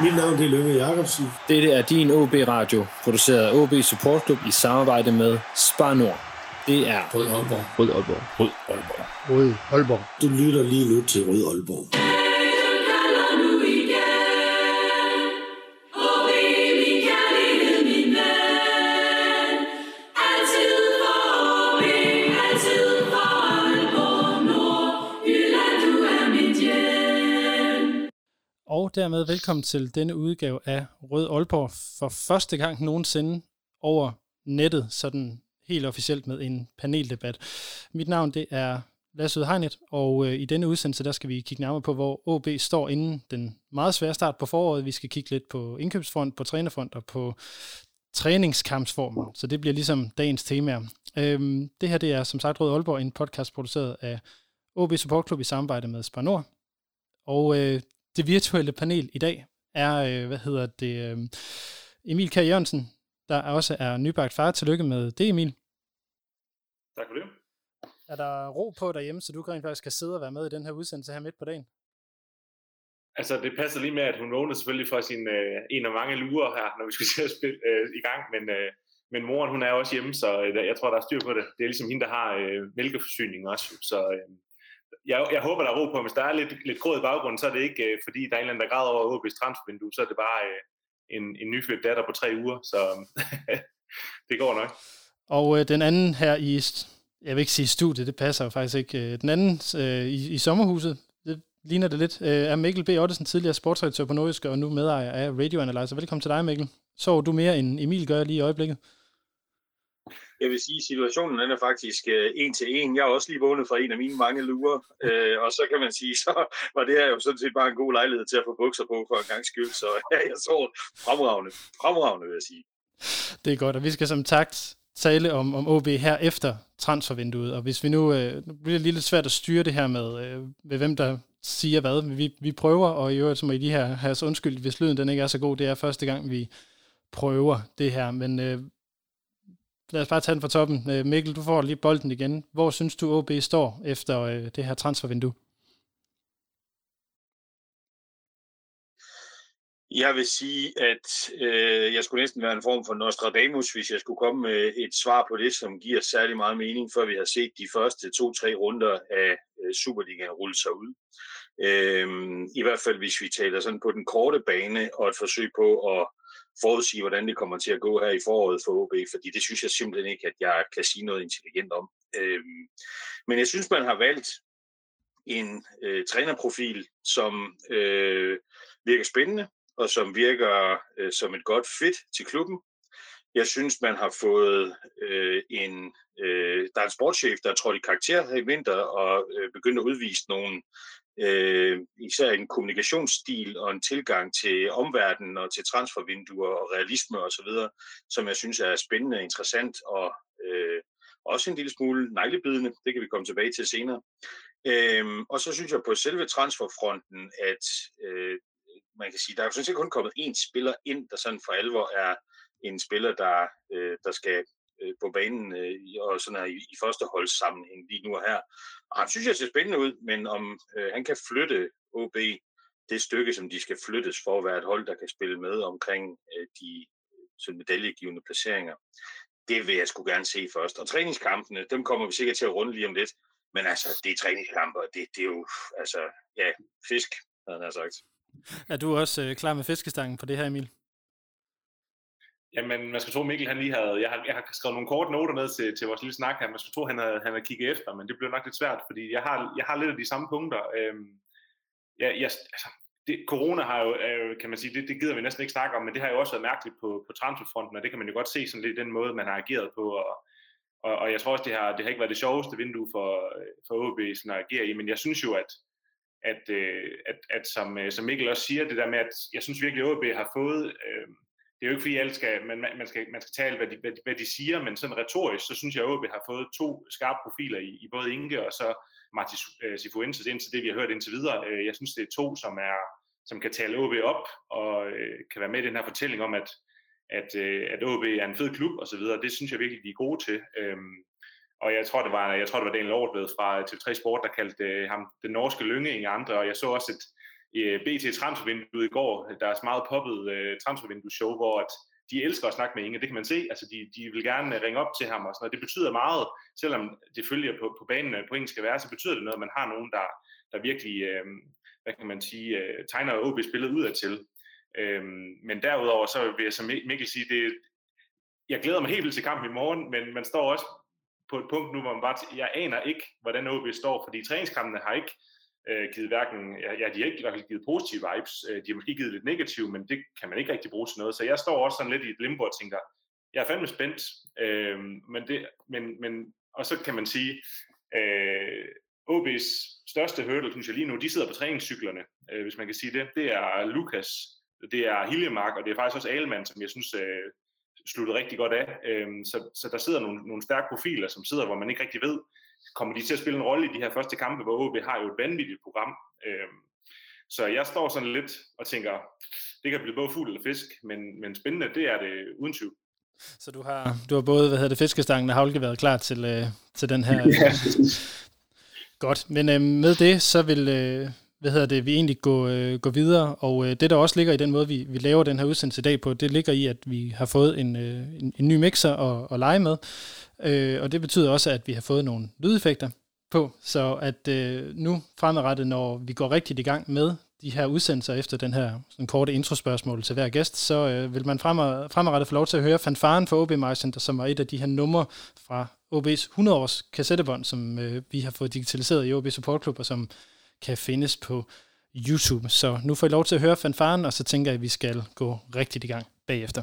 Mit navn er Lønge Jacobsen. Dette er din OB Radio, produceret af OB Support Club i samarbejde med Spar Nord. Det er Rød Aalborg. Rød Aalborg. Rød Aalborg. Rød Aalborg. Du lytter lige nu til Rød Aalborg. Og dermed velkommen til denne udgave af Rød Aalborg for første gang nogensinde over nettet, sådan helt officielt med en paneldebat. Mit navn det er Lasse Udhegnet, og øh, i denne udsendelse der skal vi kigge nærmere på, hvor OB står inden den meget svære start på foråret. Vi skal kigge lidt på indkøbsfront, på trænerfront og på træningskampsformen, så det bliver ligesom dagens tema. Øhm, det her det er som sagt Rød Aalborg, en podcast produceret af OB Support Club i samarbejde med Spar Nord. Og øh, det virtuelle panel i dag er, øh, hvad hedder det, øh, Emil K. Jørgensen, der også er nybagt far. Tillykke med det, Emil. Tak for det. Er der ro på derhjemme, så du rent faktisk kan sidde og være med i den her udsendelse her midt på dagen? Altså, det passer lige med, at hun vågnede selvfølgelig fra sin, øh, en af mange lurer her, når vi skal se at spille øh, i gang, men, øh, men moren, hun er også hjemme, så øh, jeg tror, der er styr på det. Det er ligesom hende, der har øh, mælkeforsyning også, så øh, jeg, jeg håber, der er ro på, hvis der er lidt, lidt gråd i baggrunden, så er det ikke, øh, fordi der er en eller anden, der græder over OB's transfervindue, så er det bare øh, en, en nyfødt datter på tre uger, så det går nok. Og øh, den anden her i, jeg vil ikke sige studiet, det passer jo faktisk ikke, øh, den anden øh, i, i sommerhuset, det ligner det lidt, øh, er Mikkel B. Ottesen, tidligere sportsredaktør på Nordisk og nu medejer af Radio Analyzer. Velkommen til dig, Mikkel. Så du mere end Emil gør lige i øjeblikket? Jeg vil sige, at situationen den er faktisk øh, en til en. Jeg har også lige vågnet fra en af mine mange lurer, øh, og så kan man sige, så var det her jo sådan set bare en god lejlighed til at få bukser på for en gang skyld, så ja, jeg så fremragende, fremragende vil jeg sige. Det er godt, og vi skal som takt tale om, om OB her efter transfervinduet, og hvis vi nu, øh, nu bliver det lidt svært at styre det her med, øh, med hvem der siger hvad, men vi, vi prøver, og i øvrigt så må I lige have, have så undskyld, hvis lyden den ikke er så god, det er første gang, vi prøver det her, men øh, lad os bare tage den fra toppen. Øh, Mikkel, du får lige bolden igen. Hvor synes du, OB står efter øh, det her transfervindue? Jeg vil sige, at øh, jeg skulle næsten være en form for Nostradamus, hvis jeg skulle komme med et svar på det, som giver særlig meget mening, før vi har set de første to-tre runder af øh, Superligaen rulle sig ud. Øh, I hvert fald, hvis vi taler sådan på den korte bane og et forsøg på at forudsige, hvordan det kommer til at gå her i foråret for OB, fordi det synes jeg simpelthen ikke, at jeg kan sige noget intelligent om. Øhm, men jeg synes, man har valgt en øh, trænerprofil, som øh, virker spændende, og som virker øh, som et godt fit til klubben. Jeg synes, man har fået øh, en... Øh, der er en sportschef, der er trådt i karakter her i vinter, og øh, begyndt at udvise nogle øh, især en kommunikationsstil og en tilgang til omverdenen og til transfervinduer og realisme osv., som jeg synes er spændende og interessant og øh, også en lille smule neglebidende. Det kan vi komme tilbage til senere. Øh, og så synes jeg på selve transferfronten, at øh, man kan sige, der er jo sådan set kun kommet én spiller ind, der sådan for alvor er en spiller, der, øh, der skal øh, på banen øh, og sådan her i, i første sammenhæng lige nu og her. Og han synes, jeg ser spændende ud, men om øh, han kan flytte OB det stykke, som de skal flyttes for at være et hold, der kan spille med omkring øh, de øh, sådan medaljegivende placeringer, det vil jeg skulle gerne se først. Og træningskampene, dem kommer vi sikkert til at runde lige om lidt. Men altså, det er træningskampe, og det, det er jo, altså, ja, fisk, havde han sagt. Er du også øh, klar med fiskestangen på det her, Emil? Jamen, man skal tro, Mikkel han lige havde... Jeg har, jeg har skrevet nogle korte noter ned til, til vores lille snak her. Man skal tro, han havde, han havde kigget efter, men det blev nok lidt svært, fordi jeg har, jeg har lidt af de samme punkter. Øhm, jeg, jeg, altså, det, corona har jo, øh, kan man sige, det, det gider vi næsten ikke snakke om, men det har jo også været mærkeligt på, på transferfronten, og det kan man jo godt se sådan lidt den måde, man har ageret på, og, og, og jeg tror også, det har, det har ikke været det sjoveste vindue for, øh, for OB sådan at agere i, men jeg synes jo, at, at, øh, at, at som, øh, som Mikkel også siger, det der med, at jeg synes virkelig, at OB har fået øh, det er jo ikke fordi alle skal, man, man, skal, man skal tale, hvad de, hvad, de, hvad de siger, men sådan retorisk, så synes jeg at vi har fået to skarpe profiler i, i både Inge og så Martin øh, Sifuenses indtil det, vi har hørt indtil videre. Øh, jeg synes, det er to, som, er, som kan tale OB op og øh, kan være med i den her fortælling om, at, at, øh, at OB er en fed klub og så videre. Det synes jeg virkelig, de er gode til. Øhm, og jeg tror, det var, jeg tror, det var Daniel Aarhus fra TV3 Sport, der kaldte øh, ham den norske lynge i andre, og jeg så også et, Øh, BT transfervinduet i går, øh, deres meget poppet øh, transfervindue-show, hvor at de elsker at snakke med Inge, det kan man se. Altså, de, de vil gerne øh, ringe op til ham og sådan noget. Det betyder meget, selvom det følger på, på banen, at point skal være, så betyder det noget, at man har nogen, der, der virkelig, øh, hvad kan man sige, øh, tegner OB spillet ud til. Øh, men derudover, så vil jeg som Mikkel sige, det, jeg glæder mig helt vildt til kampen i morgen, men man står også på et punkt nu, hvor man bare, jeg aner ikke, hvordan OB står, fordi træningskampene har ikke øh, givet hverken, ja, de har ikke i hvert fald givet positive vibes, øh, de har måske givet lidt negative, men det kan man ikke rigtig bruge til noget, så jeg står også sådan lidt i et limbo og tænker, jeg er fandme spændt, øh, men, det, men, men, og så kan man sige, øh, OB's største hurdle, synes jeg lige nu, de sidder på træningscyklerne, øh, hvis man kan sige det. Det er Lukas, det er Hiljemark, og det er faktisk også Alemann, som jeg synes øh, sluttede rigtig godt af. Øh, så, så der sidder nogle, nogle stærke profiler, som sidder, hvor man ikke rigtig ved, kommer de til at spille en rolle i de her første kampe, hvor OB har jo et vanvittigt program. Øh, så jeg står sådan lidt og tænker, det kan blive både fugl eller fisk, men, men spændende, det er det uden tvivl. Så du har, du har både hvad hedder det, fiskestangen og havlgeværet klar til, øh, til den her... Ja. Godt, men øh, med det, så vil, øh, hvad hedder det, vi egentlig gå, øh, gå videre, og øh, det der også ligger i den måde, vi, vi laver den her udsendelse i dag på, det ligger i, at vi har fået en, øh, en, en ny mixer at, at lege med, øh, og det betyder også, at vi har fået nogle lydeffekter på, så at øh, nu fremadrettet, når vi går rigtigt i gang med de her udsendelser efter den her sådan korte introspørgsmål til hver gæst, så øh, vil man fremadrettet få lov til at høre fanfaren for OB Center, som var et af de her numre fra OB's 100-års kassettebånd, som øh, vi har fået digitaliseret i OB Support Club, og som kan findes på YouTube. Så nu får I lov til at høre fanfaren, og så tænker jeg, at vi skal gå rigtigt i gang bagefter.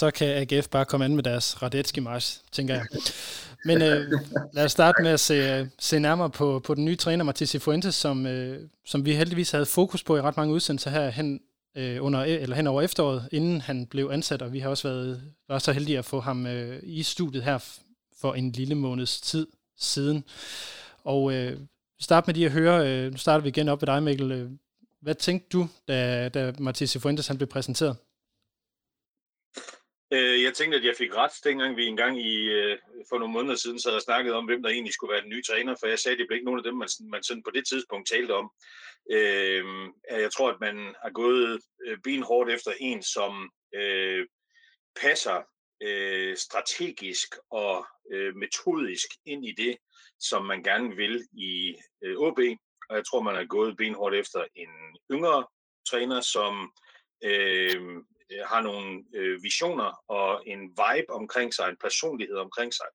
Så kan AGF bare komme an med deres Radetski Mars, tænker jeg. Men øh, lad os starte med at se, øh, se nærmere på, på den nye træner, Matisse Fuentes, som, øh, som vi heldigvis havde fokus på i ret mange udsendelser her hen, øh, under, e- eller hen over efteråret, inden han blev ansat, og vi har også været var så heldige at få ham øh, i studiet her for en lille måneds tid siden. Og øh, start med lige at høre, øh, nu starter vi igen op ved dig, Mikkel. Øh, hvad tænkte du, da, da Matisse Fuentes han blev præsenteret? Øh, jeg tænkte, at jeg fik ret, dengang vi engang i, øh, for nogle måneder siden sad og snakkede om, hvem der egentlig skulle være den nye træner, for jeg sagde, at det blev ikke nogen af dem, man, man sådan på det tidspunkt talte om. Øh, jeg tror, at man har gået øh, benhårdt efter en, som øh, passer øh, strategisk og øh, metodisk ind i det, som man gerne vil i øh, OB. Og jeg tror, man har gået benhårdt efter en yngre træner, som øh, Øh, har nogle øh, visioner og en vibe omkring sig, en personlighed omkring sig.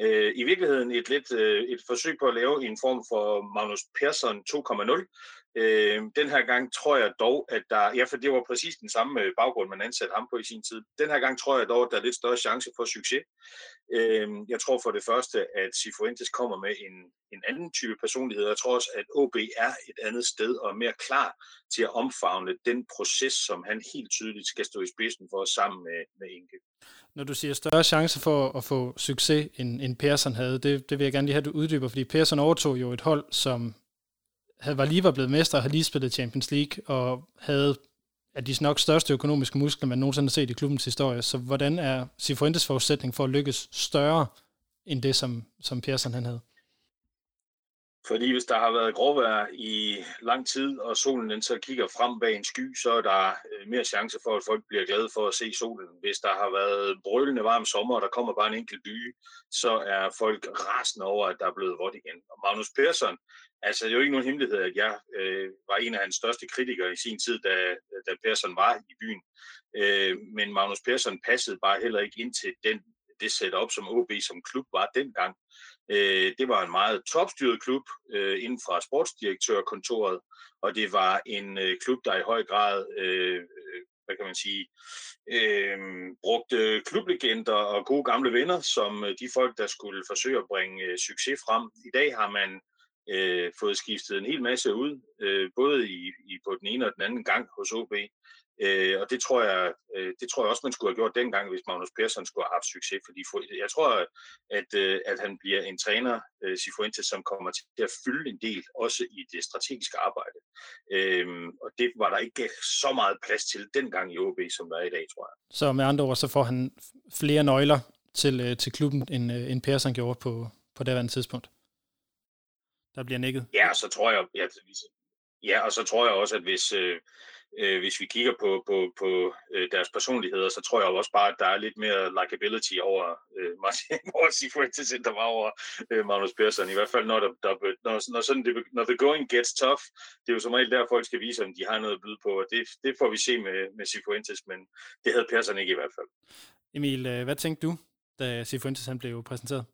Øh, I virkeligheden et lidt øh, et forsøg på at lave en form for Magnus Persson 2.0, Øh, den her gang tror jeg dog, at der, ja, for det var præcis den samme øh, baggrund, man ansatte ham på i sin tid. Den her gang tror jeg dog, at der er lidt større chance for succes. Øh, jeg tror for det første, at Sifuentes kommer med en, en anden type personlighed. Jeg tror også, at OB er et andet sted og er mere klar til at omfavne den proces, som han helt tydeligt skal stå i spidsen for sammen med, med Inge. Når du siger større chance for at få succes, end, end Persson havde, det, det vil jeg gerne lige have, at du uddyber, fordi Persson overtog jo et hold, som havde, var lige var blevet mester og havde lige spillet Champions League, og havde af de nok største økonomiske muskler, man nogensinde har set i klubbens historie. Så hvordan er Cifuentes forudsætning for at lykkes større end det, som, som Persson han havde? Fordi hvis der har været gråvejr i lang tid, og solen den så kigger frem bag en sky, så er der øh, mere chance for, at folk bliver glade for at se solen. Hvis der har været brølende varm sommer, og der kommer bare en enkelt by, så er folk rasende over, at der er blevet vådt igen. Og Magnus Persson, altså det er jo ikke nogen hemmelighed, at jeg øh, var en af hans største kritikere i sin tid, da, da Persson var i byen. Øh, men Magnus Persson passede bare heller ikke ind til den det setup, som OB som klub var dengang. Øh, det var en meget topstyret klub øh, inden fra sportsdirektørkontoret, og det var en øh, klub, der i høj grad, øh, hvad kan man sige, øh, brugte klublegender og gode gamle venner, som øh, de folk, der skulle forsøge at bringe øh, succes frem. I dag har man øh, fået skiftet en hel masse ud, øh, både i, i på den ene og den anden gang hos OB. Øh, og det tror, jeg, øh, det tror jeg også, man skulle have gjort dengang, hvis Magnus Persson skulle have haft succes. Fordi for, jeg tror, at, øh, at han bliver en træner, øh, Sifuentes, som kommer til at fylde en del, også i det strategiske arbejde. Øh, og det var der ikke så meget plads til dengang i OB, som der er i dag, tror jeg. Så med andre ord, så får han flere nøgler til, øh, til klubben, end, øh, end Persson gjorde på, på det andet tidspunkt. Der bliver nikket. Ja, så tror jeg, ja, ja, og så tror jeg også, at hvis, øh, øh, hvis vi kigger på, på, på øh, deres personligheder, så tror jeg også bare, at der er lidt mere likability over øh, Martin Cifuentes, end der var over øh, Magnus Persson. I hvert fald, når, der, der, når, når, sådan det, når the going gets tough, det er jo som regel der, folk skal vise, om de har noget at byde på, og det, det får vi se med, med Sifuentes, men det havde Persson ikke i hvert fald. Emil, øh, hvad tænkte du, da Sifuentes han blev præsenteret?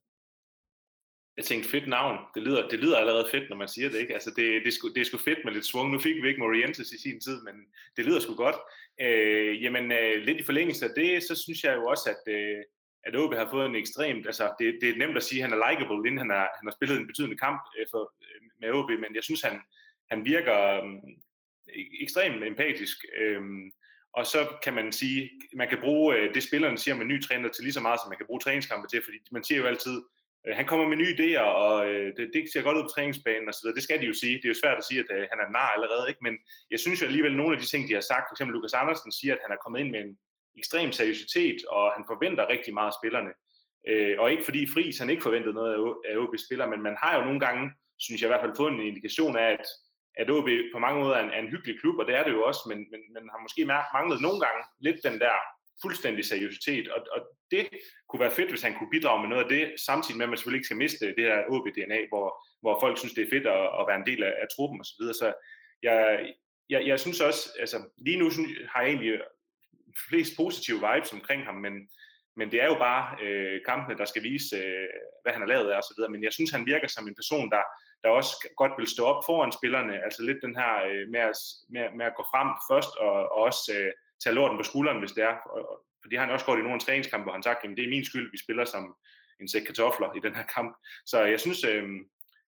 Jeg tænkte, fedt navn. Det lyder, det lyder allerede fedt, når man siger det, ikke? Altså, det, det, er sgu, det er sgu fedt med lidt svung. Nu fik vi ikke Morientes i sin tid, men det lyder sgu godt. Øh, jamen, øh, lidt i forlængelse af det, så synes jeg jo også, at, øh, at OB har fået en ekstremt, altså, det, det er nemt at sige, at han er likable, inden han har, han har spillet en betydende kamp øh, for, øh, med OB, men jeg synes, han, han virker øh, e-, ekstremt empatisk. Øh, og så kan man sige, man kan bruge øh, det, spillerne siger med ny træner til lige så meget, som man kan bruge træningskampe til, fordi man siger jo altid, Øh, han kommer med nye idéer, og øh, det, det ser godt ud på træningsbanen osv. Det skal de jo sige. Det er jo svært at sige, at øh, han er nar allerede, ikke? men jeg synes jo alligevel, at nogle af de ting, de har sagt, f.eks. Lukas Andersen siger, at han er kommet ind med en ekstrem seriøsitet, og han forventer rigtig meget af spillerne. Øh, og ikke fordi Friis han ikke forventede noget af OB spiller, men man har jo nogle gange, synes jeg i hvert fald, fået en indikation af, at, at OB på mange måder er en, er en hyggelig klub, og det er det jo også, men, men man har måske manglet nogle gange lidt den der fuldstændig seriøsitet, og, og det kunne være fedt, hvis han kunne bidrage med noget af det, samtidig med, at man selvfølgelig ikke skal miste det her OB-DNA, hvor, hvor folk synes, det er fedt at, at være en del af, af truppen osv. Så, videre. så jeg, jeg, jeg synes også, altså lige nu synes, har jeg egentlig flest positive vibes omkring ham, men, men det er jo bare øh, kampene, der skal vise, øh, hvad han har lavet af osv. Men jeg synes, han virker som en person, der, der også godt vil stå op foran spillerne, altså lidt den her øh, med, at, med, med at gå frem først og, og også øh, tage lorten på skulderen, hvis det er. Og, har han også gjort i nogle træningskampe, hvor han sagt, at det er min skyld, vi spiller som en sæk kartofler i den her kamp. Så jeg synes, øh,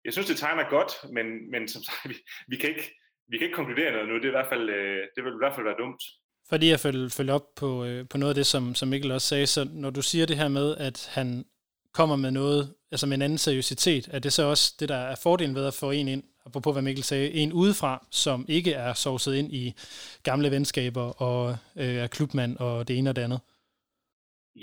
jeg synes det tegner godt, men, men som sagt, vi, vi, kan ikke, vi kan ikke konkludere noget nu. Det, er i hvert fald, øh, det vil i hvert fald være dumt. Fordi jeg følger, følger op på, øh, på noget af det, som, som Mikkel også sagde, så når du siger det her med, at han kommer med noget, altså med en anden seriøsitet, er det så også det, der er fordelen ved at få en ind, apropos hvad Mikkel sagde, en udefra, som ikke er sovset ind i gamle venskaber og øh, er klubmand og det ene og det andet?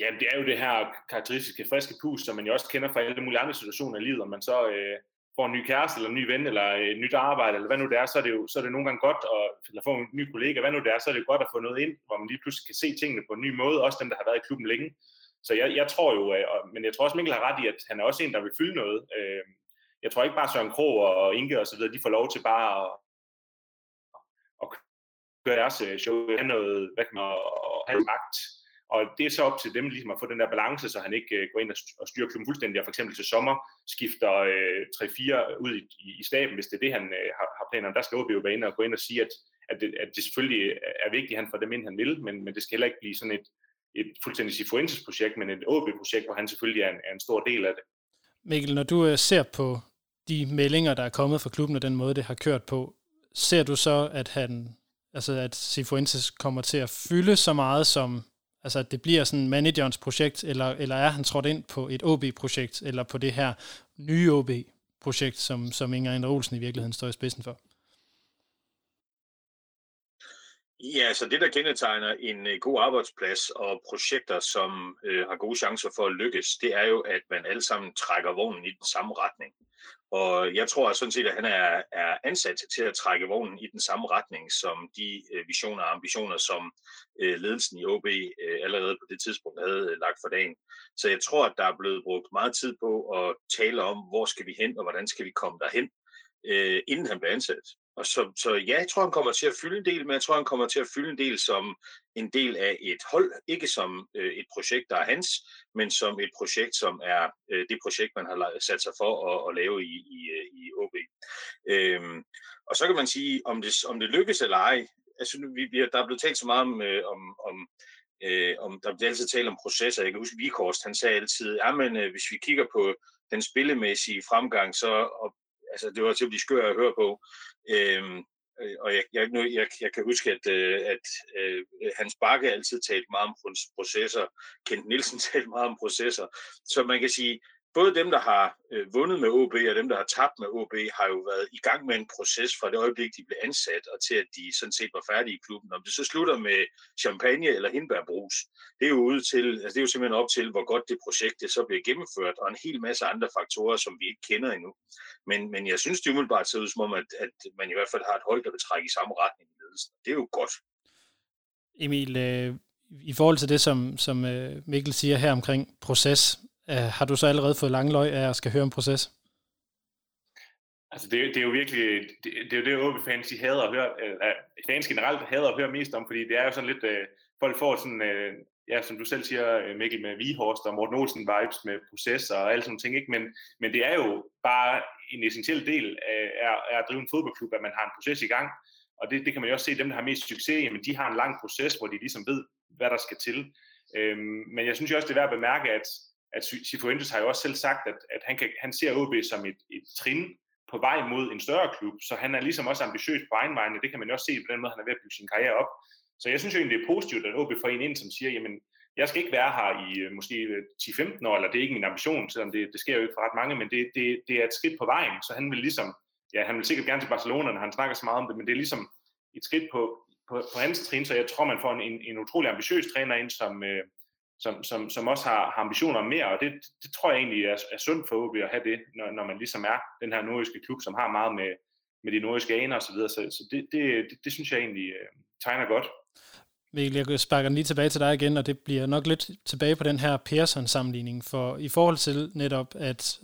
Ja, det er jo det her karakteristiske friske pus, som man jo også kender fra alle mulige andre situationer i livet, om man så øh, får en ny kæreste, eller en ny ven, eller øh, et nyt arbejde, eller hvad nu det er, så er det jo så er det nogle gange godt, at, eller få en ny kollega, hvad nu det er, så er det godt at få noget ind, hvor man lige pludselig kan se tingene på en ny måde, også dem, der har været i klubben længe. Så jeg, jeg tror jo, øh, men jeg tror også, Mikkel har ret i, at han er også en, der vil fylde noget. Øh, jeg tror ikke bare Søren Kro og Inge og så videre, de får lov til bare at, at gøre deres øh, show, have noget, hvad kan man, og have magt. Og det er så op til dem ligesom at få den der balance, så han ikke øh, går ind og styrer klubben fuldstændig, og for eksempel til sommer skifter øh, 3-4 ud i, i, staben, hvis det er det, han øh, har, har planer om. Der skal OB jo være inde og gå ind og sige, at, at, det, at det selvfølgelig er vigtigt, at han får dem ind, han vil, men, men det skal heller ikke blive sådan et, et fuldstændig Cifuentes-projekt, men et OB-projekt, hvor han selvfølgelig er en, er en stor del af det. Mikkel, når du øh, ser på de meldinger, der er kommet fra klubben og den måde, det har kørt på, ser du så, at han, altså at Cifuentes kommer til at fylde så meget som, altså at det bliver sådan managerens projekt, eller, eller er han trådt ind på et OB-projekt, eller på det her nye OB-projekt, som, som Inger Olsen i virkeligheden står i spidsen for? Ja, så det, der kendetegner en øh, god arbejdsplads og projekter, som øh, har gode chancer for at lykkes, det er jo, at man alle sammen trækker vognen i den samme retning. Og jeg tror sådan set, at han er, er ansat til at trække vognen i den samme retning, som de øh, visioner og ambitioner, som øh, ledelsen i OB øh, allerede på det tidspunkt havde øh, lagt for dagen. Så jeg tror, at der er blevet brugt meget tid på at tale om, hvor skal vi hen, og hvordan skal vi komme derhen, øh, inden han blev ansat. Og så, så ja, jeg tror, han kommer til at fylde en del, men jeg tror, han kommer til at fylde en del som en del af et hold, ikke som øh, et projekt, der er hans, men som et projekt, som er øh, det projekt, man har sat sig for at, at lave i, i, øh, i OB. Øhm, og så kan man sige, om det, om det lykkes eller ej, altså, vi, vi, der er blevet talt så meget om, øh, om, om øh, om der bliver altid talt om processer. Jeg kan huske, Vikhorst, han sagde altid, ja, men øh, hvis vi kigger på den spillemæssige fremgang, så og, altså, det var til at blive skør at høre på. Øhm, øh, og jeg, jeg, nu, jeg, jeg kan huske, at, øh, at, at Hans Bakke altid talte meget om processer, Kent Nielsen talte meget om processer, så man kan sige, både dem, der har øh, vundet med OB, og dem, der har tabt med OB, har jo været i gang med en proces fra det øjeblik, de blev ansat, og til at de sådan set var færdige i klubben. Om det så slutter med champagne eller hindbærbrus, det er jo, ude til, altså det er jo simpelthen op til, hvor godt det projekt det så bliver gennemført, og en hel masse andre faktorer, som vi ikke kender endnu. Men, men jeg synes, det umiddelbart ser ud som om, at, at man i hvert fald har et hold, der vil trække i samme retning i ledelsen. Det er jo godt. Emil, øh, i forhold til det, som, som øh, Mikkel siger her omkring proces, Uh, har du så allerede fået lange løg af at skal høre om proces? Altså det, det er jo virkelig, det, det er jo det, OB fans de hader at høre, uh, fans generelt hader at høre mest om, fordi det er jo sådan lidt, øh, folk får sådan, øh, ja, som du selv siger, øh, Mikkel, med Vihorst og Morten Olsen vibes med proces og alle sådan ting, ikke? Men, men det er jo bare en essentiel del af, af at drive en fodboldklub, at man har en proces i gang, og det, det kan man jo også se, dem der har mest succes, jamen de har en lang proces, hvor de ligesom ved, hvad der skal til. Øhm, men jeg synes jo også, det er værd at bemærke, at at Sifuentes har jo også selv sagt, at, at han, kan, han ser OB som et, et trin på vej mod en større klub, så han er ligesom også ambitiøs på egen vegne. Det kan man jo også se på den måde, han er ved at bygge sin karriere op. Så jeg synes jo egentlig, det er positivt, at OB får en ind, som siger, jamen, jeg skal ikke være her i øh, måske øh, 10-15 år, eller det er ikke min ambition, selvom det, det sker jo ikke for ret mange, men det, det, det er et skridt på vejen, så han vil ligesom, ja, han vil sikkert gerne til Barcelona, når han snakker så meget om det, men det er ligesom et skridt på, på, på hans trin, så jeg tror, man får en, en, en utrolig ambitiøs træner ind, som, øh, som, som, som også har, har ambitioner om mere, og det, det tror jeg egentlig er, er sundt for OB at have det, når, når man ligesom er den her nordiske klub, som har meget med, med de nordiske aner osv., så, så, så det, det, det, det synes jeg egentlig øh, tegner godt. Mikkel, jeg sparker den lige tilbage til dig igen, og det bliver nok lidt tilbage på den her Persson-sammenligning, for i forhold til netop, at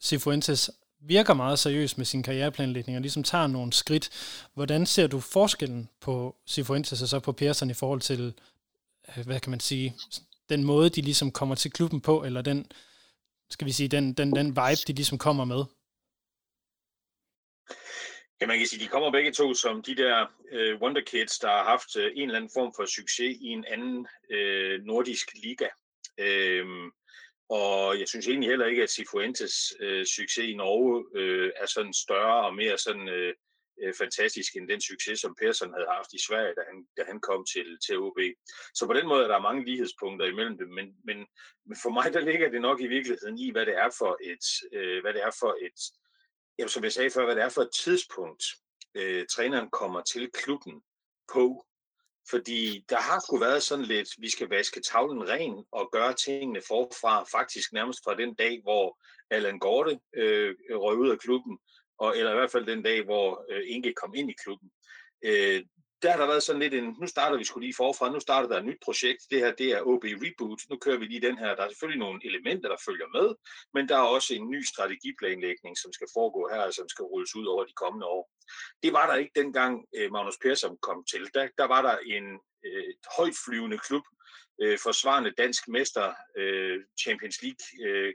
Cifuentes virker meget seriøs med sin karriereplanlægning og ligesom tager nogle skridt. Hvordan ser du forskellen på Cifuentes og så på Persson i forhold til, øh, hvad kan man sige, den måde, de ligesom kommer til klubben på, eller den, skal vi sige, den, den, den vibe, de ligesom kommer med? Ja, man kan sige, de kommer begge to som de der øh, Wonder Kids, der har haft øh, en eller anden form for succes i en anden øh, nordisk liga. Øhm, og jeg synes egentlig heller ikke, at Sifuentes øh, succes i Norge øh, er sådan større og mere sådan øh, øh, fantastisk end den succes, som Persson havde haft i Sverige, da han, da han kom til, til OB. Så på den måde er der mange lighedspunkter imellem dem, men, men, men for mig der ligger det nok i virkeligheden i, hvad det er for et, øh, hvad det er for et jamen, som jeg sagde før, hvad det er for et tidspunkt, øh, træneren kommer til klubben på. Fordi der har sgu været sådan lidt, vi skal vaske tavlen ren og gøre tingene forfra, faktisk nærmest fra den dag, hvor Allan Gorte øh, røg ud af klubben, og, eller i hvert fald den dag, hvor øh, Inge kom ind i klubben. Øh, der har der været sådan lidt en, nu starter vi skulle lige forfra, nu starter der et nyt projekt, det her det er OB Reboot, nu kører vi lige den her, der er selvfølgelig nogle elementer, der følger med, men der er også en ny strategiplanlægning, som skal foregå her, som skal rulles ud over de kommende år. Det var der ikke dengang øh, Magnus Persson kom til. Der, der var der en øh, højtflyvende klub, øh, forsvarende dansk mester, øh, Champions League øh,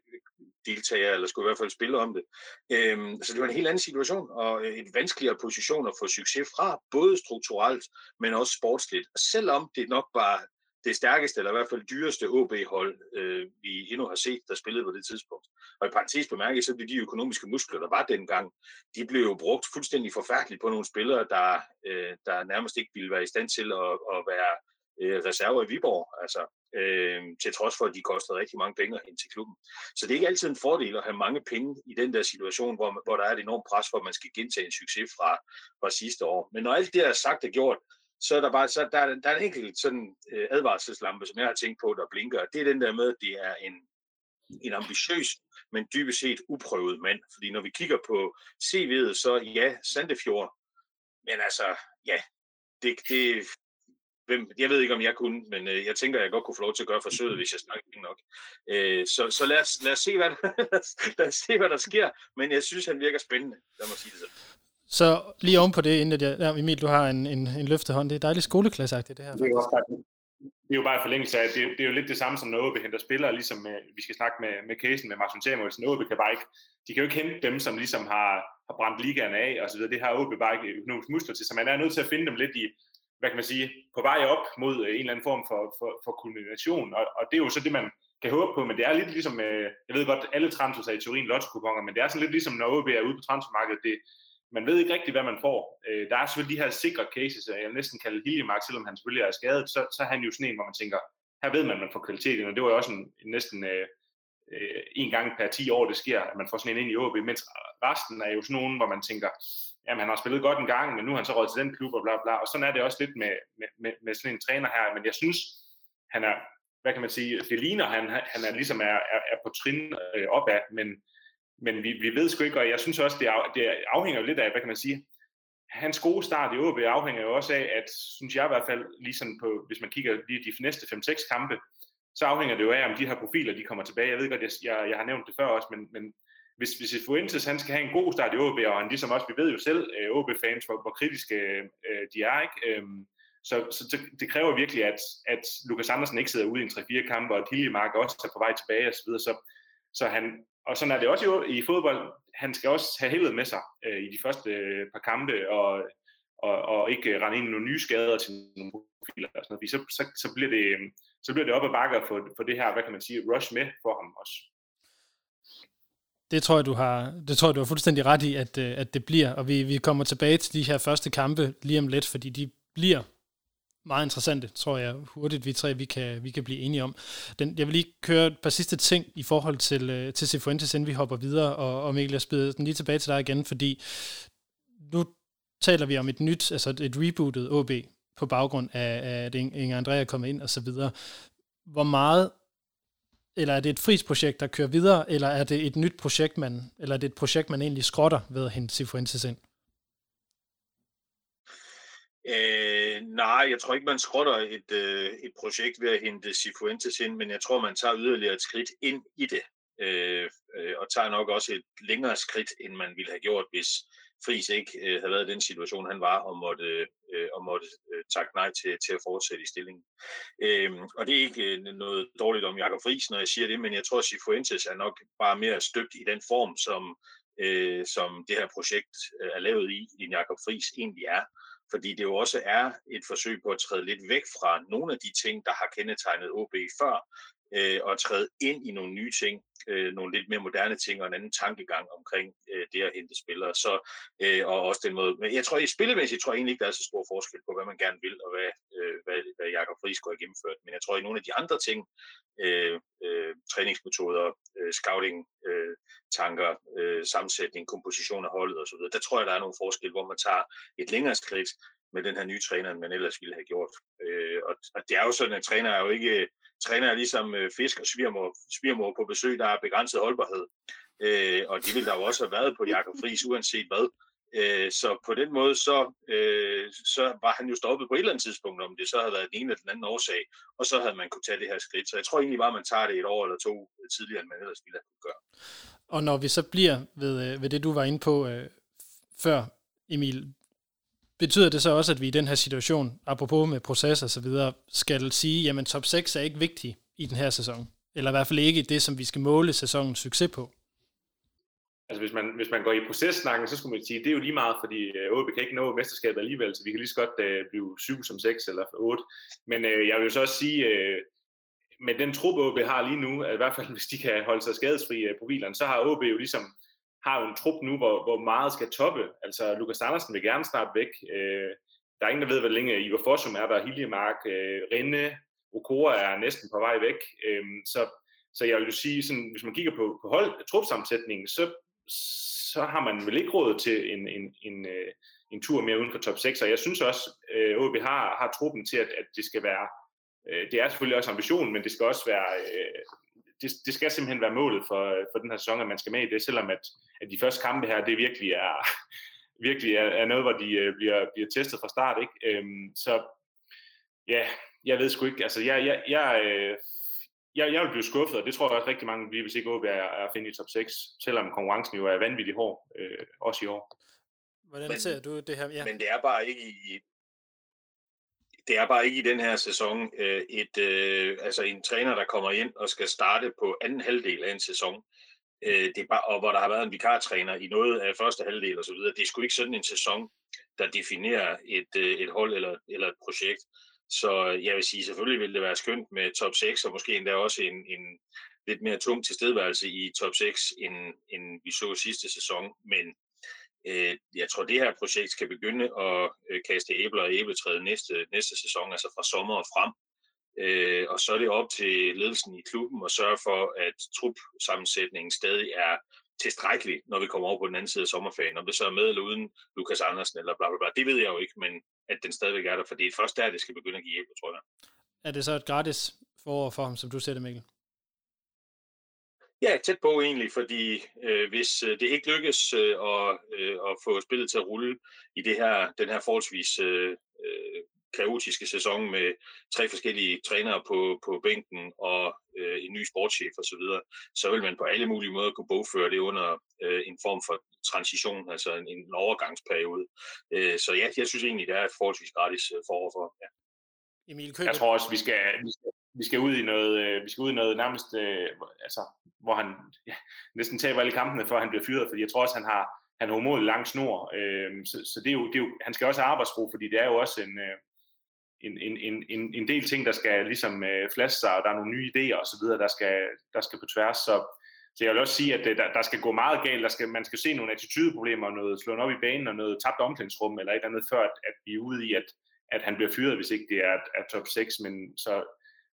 deltager, eller skulle i hvert fald spille om det. Øh, så det var en helt anden situation, og øh, et vanskeligere position at få succes fra, både strukturelt, men også sportsligt. Selvom det nok var det stærkeste, eller i hvert fald dyreste OB-hold, øh, vi endnu har set, der spillede på det tidspunkt. Og i parentes bemærket, så blev de økonomiske muskler, der var dengang, de blev jo brugt fuldstændig forfærdeligt på nogle spillere, der, øh, der nærmest ikke ville være i stand til at, at være øh, reserver i Viborg, altså øh, til trods for, at de kostede rigtig mange penge ind til klubben. Så det er ikke altid en fordel at have mange penge i den der situation, hvor, hvor der er et enormt pres for, at man skal gentage en succes fra, fra sidste år. Men når alt det er sagt og gjort, så er der bare så der, der er en enkelt sådan øh, advarselslampe, som jeg har tænkt på, der blinker. Det er den der med, at det er en, en ambitiøs, men dybest set uprøvet mand. Fordi når vi kigger på CV'et, så ja, Sandefjord, men altså, ja, det, det, hvem, jeg ved ikke, om jeg kunne, men øh, jeg tænker, at jeg godt kunne få lov til at gøre forsøget, hvis jeg snakker nok. Øh, så så lad, os, lad, os se, hvad der, lad os se, hvad der sker, men jeg synes, han virker spændende, lad mig sige det sådan. Så lige oven på det, inden jeg, ja, Emil, du har en, en, en løftehånd. Det er dejligt skoleklasseagtigt, det her. Det er, også, det er jo bare forlængelse af, det, det er jo lidt det samme som når OB henter spillere, ligesom med, vi skal snakke med, med casen med Martin Samuelsen. OB kan bare ikke, de kan jo ikke hente dem, som ligesom har, har brændt ligaen af, og så videre. Det har OB bare ikke økonomisk muskler til, så man er nødt til at finde dem lidt i, hvad kan man sige, på vej op mod en eller anden form for, for, for kulmination, og, og det er jo så det, man kan håbe på, men det er lidt ligesom, jeg ved godt, alle transfers er i teorien lotto men det er sådan lidt ligesom, når OB er ude på transfermarkedet, det, man ved ikke rigtigt, hvad man får. Øh, der er selvfølgelig de her sikre cases, øh, jeg næsten kalde Hiljemark, selvom han selvfølgelig er skadet, så, så er han jo sådan en, hvor man tænker, her ved man, at man får kvaliteten, og det var jo også en, næsten øh, øh, en gang per 10 år, det sker, at man får sådan en ind i OB, mens resten er jo sådan nogen, hvor man tænker, jamen han har spillet godt en gang, men nu har han så råd til den klub, og bla bla, og sådan er det også lidt med, med, med, med sådan en træner her, men jeg synes, han er, hvad kan man sige, det ligner, han, han er ligesom er, er, er på trin øh, opad, men, men vi, vi ved sgu ikke, og jeg synes også, det, af, det afhænger jo lidt af, hvad kan man sige, hans gode start i OB afhænger jo også af, at, synes jeg i hvert fald, ligesom på, hvis man kigger lige de næste 5-6 kampe, så afhænger det jo af, om de her profiler, de kommer tilbage. Jeg ved godt, jeg, jeg, jeg har nævnt det før også, men, men hvis, hvis Fuentes han skal have en god start i OB, og han ligesom også, vi ved jo selv, øh, OB-fans, hvor, hvor kritiske øh, de er, ikke? Øhm, så, så det, det kræver virkelig, at, at Lukas Andersen ikke sidder ude i en 3-4 kampe, og at Hiljemark også er på vej tilbage osv. Så, så, så han, og sådan er det også i, i fodbold. Han skal også have heldet med sig øh, i de første øh, par kampe, og, og, og ikke rende ind i nogle nye skader til nogle profiler og sådan noget. Så, så, så, bliver det, øh, så bliver det op ad bakke for, for det her, hvad kan man sige, rush med for ham også. Det tror jeg, du har, det tror jeg, du har fuldstændig ret i, at, øh, at det bliver. Og vi, vi kommer tilbage til de her første kampe lige om lidt, fordi de bliver meget interessante, tror jeg hurtigt, vi tre vi kan, vi kan blive enige om. Den, jeg vil lige køre et par sidste ting i forhold til, øh, til Cifuentes, inden vi hopper videre, og, og Mikkel, jeg spiller den lige tilbage til dig igen, fordi nu taler vi om et nyt, altså et rebootet OB på baggrund af, at Inger Andrea er kommet ind og så videre. Hvor meget eller er det et frisprojekt, der kører videre, eller er det et nyt projekt, man, eller er det et projekt, man egentlig skrotter ved at hente Sifuentes ind? Øh, nej, jeg tror ikke, man skrotter et, øh, et projekt ved at hente Cifuentes ind, men jeg tror, man tager yderligere et skridt ind i det, øh, øh, og tager nok også et længere skridt, end man ville have gjort, hvis Friis ikke øh, havde været i den situation, han var, og måtte, øh, og måtte øh, takke nej til, til at fortsætte i stillingen. Øh, og det er ikke øh, noget dårligt om Jakob Friis, når jeg siger det, men jeg tror, at Cifuentes er nok bare mere støbt i den form, som, øh, som det her projekt øh, er lavet i, end Jakob Friis egentlig er fordi det jo også er et forsøg på at træde lidt væk fra nogle af de ting, der har kendetegnet OB før, øh, og træde ind i nogle nye ting, øh, nogle lidt mere moderne ting og en anden tankegang omkring øh, det at hente spillere. Så, øh, og også den måde, men jeg tror, i spillemæssigt tror jeg egentlig ikke, der er så stor forskel på, hvad man gerne vil, og hvad, øh, hvad, hvad Jakob Friis har gennemført. Men jeg tror, i nogle af de andre ting, øh, øh, træningsmetoder, øh, scouting, øh, tanker, øh, sammensætning, komposition af holdet osv., der tror jeg, der er nogle forskel, hvor man tager et længere skridt med den her nye træner, end man ellers ville have gjort. Øh, og, og det er jo sådan, at træner er jo ikke træner er ligesom øh, fisk og svirmor, svirmor på besøg, der er begrænset holdbarhed. Øh, og de ville der jo også have været på Jakob Friis, uanset hvad. Øh, så på den måde, så, øh, så var han jo stoppet på et eller andet tidspunkt, om det så havde været den ene eller den anden årsag, og så havde man kunne tage det her skridt. Så jeg tror egentlig bare, at man tager det et år eller to øh, tidligere, end man ellers ville have kunne gøre. Og når vi så bliver ved, øh, ved det, du var inde på øh, før, Emil, Betyder det så også, at vi i den her situation, apropos med proces og så videre, skal sige, jamen top 6 er ikke vigtig i den her sæson? Eller i hvert fald ikke det, som vi skal måle sæsonens succes på? Altså hvis man, hvis man går i processnakken, så skulle man sige, det er jo lige meget, fordi øh, OB kan ikke nå mesterskabet alligevel, så vi kan lige så godt øh, blive 7 som 6 eller 8. Men øh, jeg vil jo så også sige, øh, med den trup OB har lige nu, at i hvert fald hvis de kan holde sig skadesfri øh, af profilerne, så har OB jo ligesom har jo en trup nu, hvor, hvor meget skal toppe. Altså, Lukas Andersen vil gerne starte væk. Øh, der er ingen, der ved, hvor længe Ivar Fossum er der. Hiljemark, øh, Rinde, Okora er næsten på vej væk. Øh, så, så jeg vil jo sige, sådan, hvis man kigger på, på hold, trupsammensætningen, så, så har man vel ikke råd til en, en, en, øh, en tur mere uden for top 6. Og jeg synes også, at øh, OB har, har truppen til, at, at det skal være, øh, det er selvfølgelig også ambitionen, men det skal også være øh, det, det skal simpelthen være målet for, for den her sæson, at man skal med i det, selvom at, at de første kampe her, det virkelig er, virkelig er, er noget, hvor de øh, bliver, bliver testet fra start. Ikke? Øhm, så ja, jeg ved sgu ikke, altså jeg, jeg, jeg, øh, jeg, jeg vil blive skuffet, og det tror jeg også rigtig mange bliver, hvis ikke OB er, er at finde i top 6, selvom konkurrencen jo er vanvittigt hård, øh, også i år. Hvordan men, ser du det her? Ja. Men det er bare ikke i, det er bare ikke i den her sæson øh, et, øh, altså en træner, der kommer ind og skal starte på anden halvdel af en sæson. Øh, det er bare, og hvor der har været en vikartræner i noget af første halvdel osv. Det er sgu ikke sådan en sæson, der definerer et, øh, et hold eller, eller et projekt. Så jeg vil sige, selvfølgelig ville det være skønt med top 6, og måske endda også en, en lidt mere tung tilstedeværelse i top 6, end, end vi så sidste sæson. Men øh, jeg tror, det her projekt skal begynde at øh, kaste æbler og æbletræet næste, næste sæson, altså fra sommer og frem. Øh, og så er det op til ledelsen i klubben at sørge for, at trupsammensætningen stadig er tilstrækkelig, når vi kommer over på den anden side af sommerferien. Om det så er med eller uden Lukas Andersen eller bla bla bla, det ved jeg jo ikke, men at den stadigvæk er der, for det er først der, det skal begynde at give hjælp, tror jeg. Er det så et gratis forår for ham, som du ser det, Mikkel? Ja, tæt på egentlig, fordi øh, hvis øh, det ikke lykkes øh, at, øh, at få spillet til at rulle i det her, den her forholdsvis øh, øh, kaotiske sæson med tre forskellige trænere på, på bænken og øh, en ny sportschef osv., så, videre, så vil man på alle mulige måder kunne bogføre det under øh, en form for transition, altså en, en overgangsperiode. Øh, så ja, jeg synes egentlig, det er et forholdsvis gratis øh, forår for. Ja. Emil Køber. Jeg tror også, vi skal, vi skal, vi skal ud i noget, øh, vi skal ud i noget nærmest, øh, altså, hvor han ja, næsten taber alle kampene, før han bliver fyret, fordi jeg tror også, han har, han har umådelig lang snor, øh, så, så det, er jo, det er jo, han skal også have arbejdsro, fordi det er jo også en, øh, en, en, en, en, en del ting, der skal ligesom øh, flaske sig, og der er nogle nye idéer osv., der skal, der skal på tværs, så, så jeg vil også sige, at øh, der, der skal gå meget galt, der skal, man skal se nogle attitydeproblemer, noget slået op i banen, og noget tabt omklædningsrum, eller et eller andet, før at, at vi er ude i, at, at han bliver fyret, hvis ikke det er, at top 6, men så,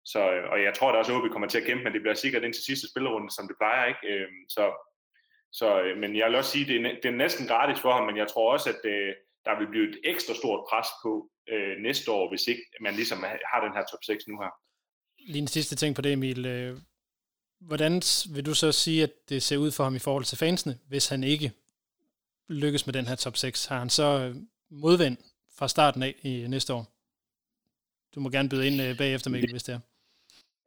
så, og jeg tror da også, at OB kommer til at kæmpe, men det bliver sikkert indtil sidste spillerunde, som det plejer, ikke? Øhm, så, så, øh, men jeg vil også sige, at det er, det er næsten gratis for ham, men jeg tror også, at øh, der vil blive et ekstra stort pres på øh, næste år, hvis ikke man ligesom har den her top 6 nu her. Lige en sidste ting på det, Emil. Øh, hvordan vil du så sige, at det ser ud for ham i forhold til fansene, hvis han ikke lykkes med den her top 6? Har han så modvind fra starten af i næste år? Du må gerne byde ind bagefter, Mikkel, hvis det er.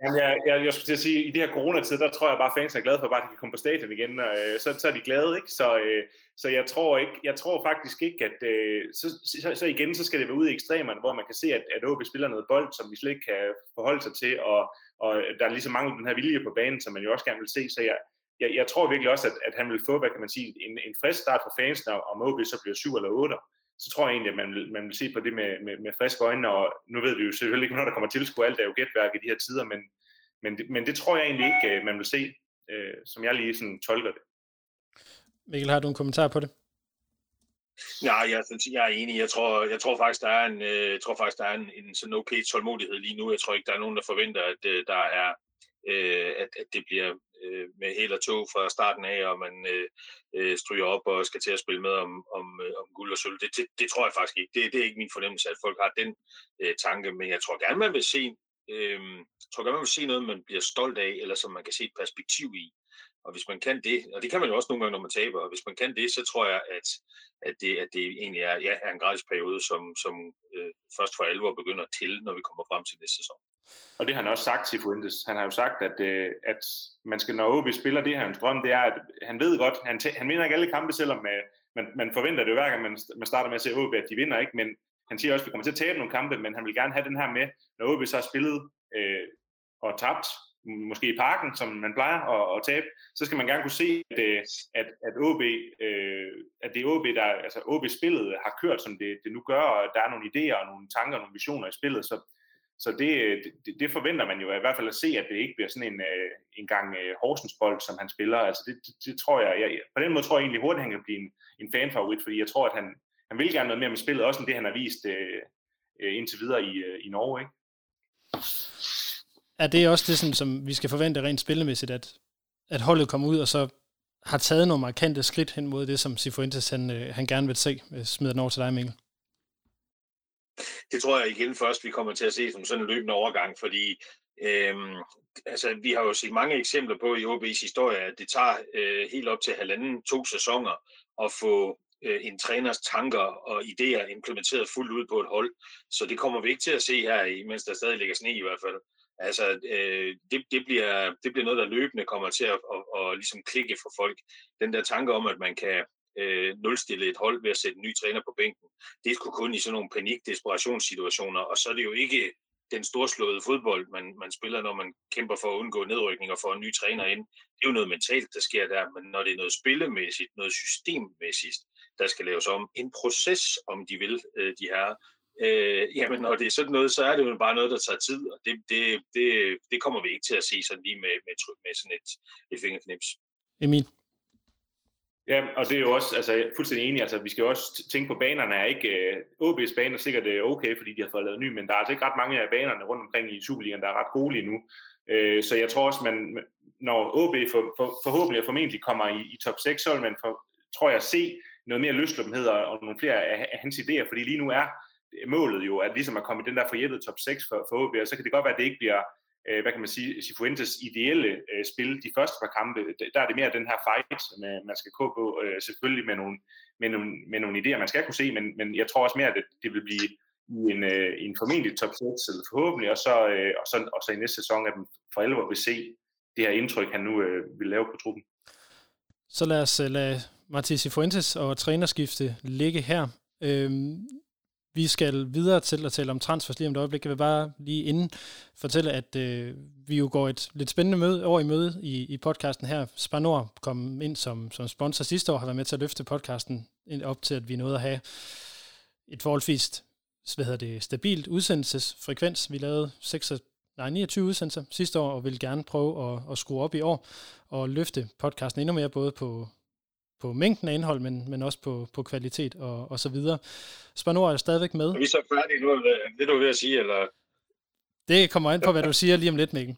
Jamen, jeg, jeg, jeg skulle til at sige, at i det her coronatid, der tror jeg bare, at fans er glade for, at de kan komme på stadion igen, og øh, så, så er de glade, ikke? Så, øh, så jeg tror ikke, jeg tror faktisk ikke, at øh, så, så, så, igen, så skal det være ude i ekstremerne, hvor man kan se, at, at OB spiller noget bold, som vi slet ikke kan forholde sig til, og, og der er ligesom mange den her vilje på banen, som man jo også gerne vil se, så jeg, jeg, jeg tror virkelig også, at, at han vil få, hvad kan man sige, en, en frisk start for fansene, om OB så bliver 7 eller 8 så tror jeg egentlig, at man vil, man vil se på det med, med, med friske øjne, og nu ved vi jo selvfølgelig ikke, når der kommer tilskuer, alt er jo gætværk i de her tider, men, men, det, men det tror jeg egentlig ikke, øh, man vil se, øh, som jeg lige sådan tolker det. Mikkel, har du en kommentar på det? Ja, jeg, jeg er enig. Jeg tror, jeg tror faktisk, der er en, øh, jeg tror faktisk, der er en, en sådan okay tålmodighed lige nu. Jeg tror ikke, der er nogen, der forventer, at øh, der er, øh, at, at det bliver øh, med helt og tog fra starten af, og man øh, øh, stryger op og skal til at spille med om, om, øh, om guld og sølv. Det, det, det tror jeg faktisk ikke. Det, det er ikke min fornemmelse, at folk har den øh, tanke, men jeg tror gerne, man vil se øh, tror gerne, man vil se noget, man bliver stolt af, eller som man kan se et perspektiv i. Og hvis man kan det, og det kan man jo også nogle gange, når man taber, og hvis man kan det, så tror jeg, at, at, det, at det egentlig er, ja, er en gratis periode, som, som øh, først for alvor begynder til, når vi kommer frem til næste sæson. Og det har han også sagt til Fuentes. Han har jo sagt, at, øh, at man skal, når OB spiller det her, hans drøm, det er, at han ved godt, han, han vinder ikke alle kampe, selvom øh, man, man forventer det jo hver gang, man, man starter med at se OB, at de vinder ikke, men han siger også, at vi kommer til at tabe nogle kampe, men han vil gerne have den her med, når OB så har spillet øh, og tabt, måske i parken, som man plejer at, at tabe, så skal man gerne kunne se, at, øh, at, at, OB, øh, at det er OB, der, altså OB-spillet har kørt, som det, det nu gør, og der er nogle idéer og nogle tanker og nogle visioner i spillet, så, så det, det, det forventer man jo i hvert fald at se, at det ikke bliver sådan en, øh, en gang øh, Horsensbold, som han spiller. Altså det, det, det tror jeg, jeg, på den måde tror jeg egentlig hurtigt, han kan blive en, en fanfavorit, fordi jeg tror, at han, han vil gerne noget mere med spillet, også end det, han har vist øh, øh indtil videre i, i Norge. Ikke? Er det også det, sådan, som vi skal forvente rent spillemæssigt, at, at holdet kommer ud og så har taget nogle markante skridt hen mod det, som Sifuentes han, han gerne vil se? Jeg smider den over til dig, Mikkel. Det tror jeg igen først, vi kommer til at se som sådan en løbende overgang, fordi øhm, altså, vi har jo set mange eksempler på i OB's historie, at det tager øh, helt op til halvanden, to sæsoner at få øh, en træners tanker og idéer implementeret fuldt ud på et hold. Så det kommer vi ikke til at se her, mens der stadig ligger sne i hvert fald. Altså, øh, det, det, bliver, det bliver noget, der løbende kommer til at, at, at, at ligesom klikke for folk. Den der tanke om, at man kan øh, nulstille et hold ved at sætte en ny træner på bænken, det er kun i sådan nogle panik-desperationssituationer, og så er det jo ikke den storslåede fodbold, man, man spiller, når man kæmper for at undgå nedrykning og få en ny træner ind. Det er jo noget mentalt, der sker der, men når det er noget spillemæssigt, noget systemmæssigt, der skal laves om, en proces, om de vil, øh, de her, øh, jamen når det er sådan noget, så er det jo bare noget, der tager tid, og det, det, det, det kommer vi ikke til at se sådan lige med, med, med sådan et, et fingerknips. Emil? Ja, og det er jo også altså, jeg er fuldstændig enig. Altså, vi skal jo også tænke på banerne. Er ikke, øh, uh, OB's baner sikkert er okay, fordi de har fået lavet ny, men der er altså ikke ret mange af banerne rundt omkring i Superligaen, der er ret gode lige nu. Øh, så jeg tror også, man, når OB for, for, forhåbentlig og formentlig kommer i, i top 6, så vil man for, tror jeg se noget mere løsløbomhed og, og nogle flere af, af hans idéer, fordi lige nu er målet jo at ligesom at komme i den der forjættede top 6 for, for OB, og så kan det godt være, at det ikke bliver øh, hvad kan man sige, Sifuentes ideelle øh, spil de første par kampe, der er det mere den her fight, med, øh, man skal gå på, øh, selvfølgelig med nogle, med, nogle, med nogle idéer, man skal kunne se, men, men jeg tror også mere, at det, vil blive i en, øh, en formentlig top 6, eller forhåbentlig, og så, øh, og, så, og så i næste sæson, at man for alvor vil se det her indtryk, han nu øh, vil lave på truppen. Så lad os øh, lade Martin Sifuentes og trænerskifte ligge her. Øhm, vi skal videre til at tale om transfers lige om et øjeblik. Jeg vil bare lige inden fortælle, at øh, vi jo går et lidt spændende møde over i møde i, i podcasten her. Spanor kom ind som, som sponsor sidste år, har været med til at løfte podcasten op til, at vi nåede at have et forholdsvis hvad hedder det, stabilt udsendelsesfrekvens. Vi lavede 6, nej, 29 udsendelser sidste år, og vil gerne prøve at, at skrue op i år og løfte podcasten endnu mere, både på, på mængden af indhold, men, men også på, på kvalitet og, og så videre. Spanor er stadigvæk med. Er vi så færdige nu? Det du ved at sige, eller? Det kommer ind på, hvad du siger lige om lidt, Mikkel.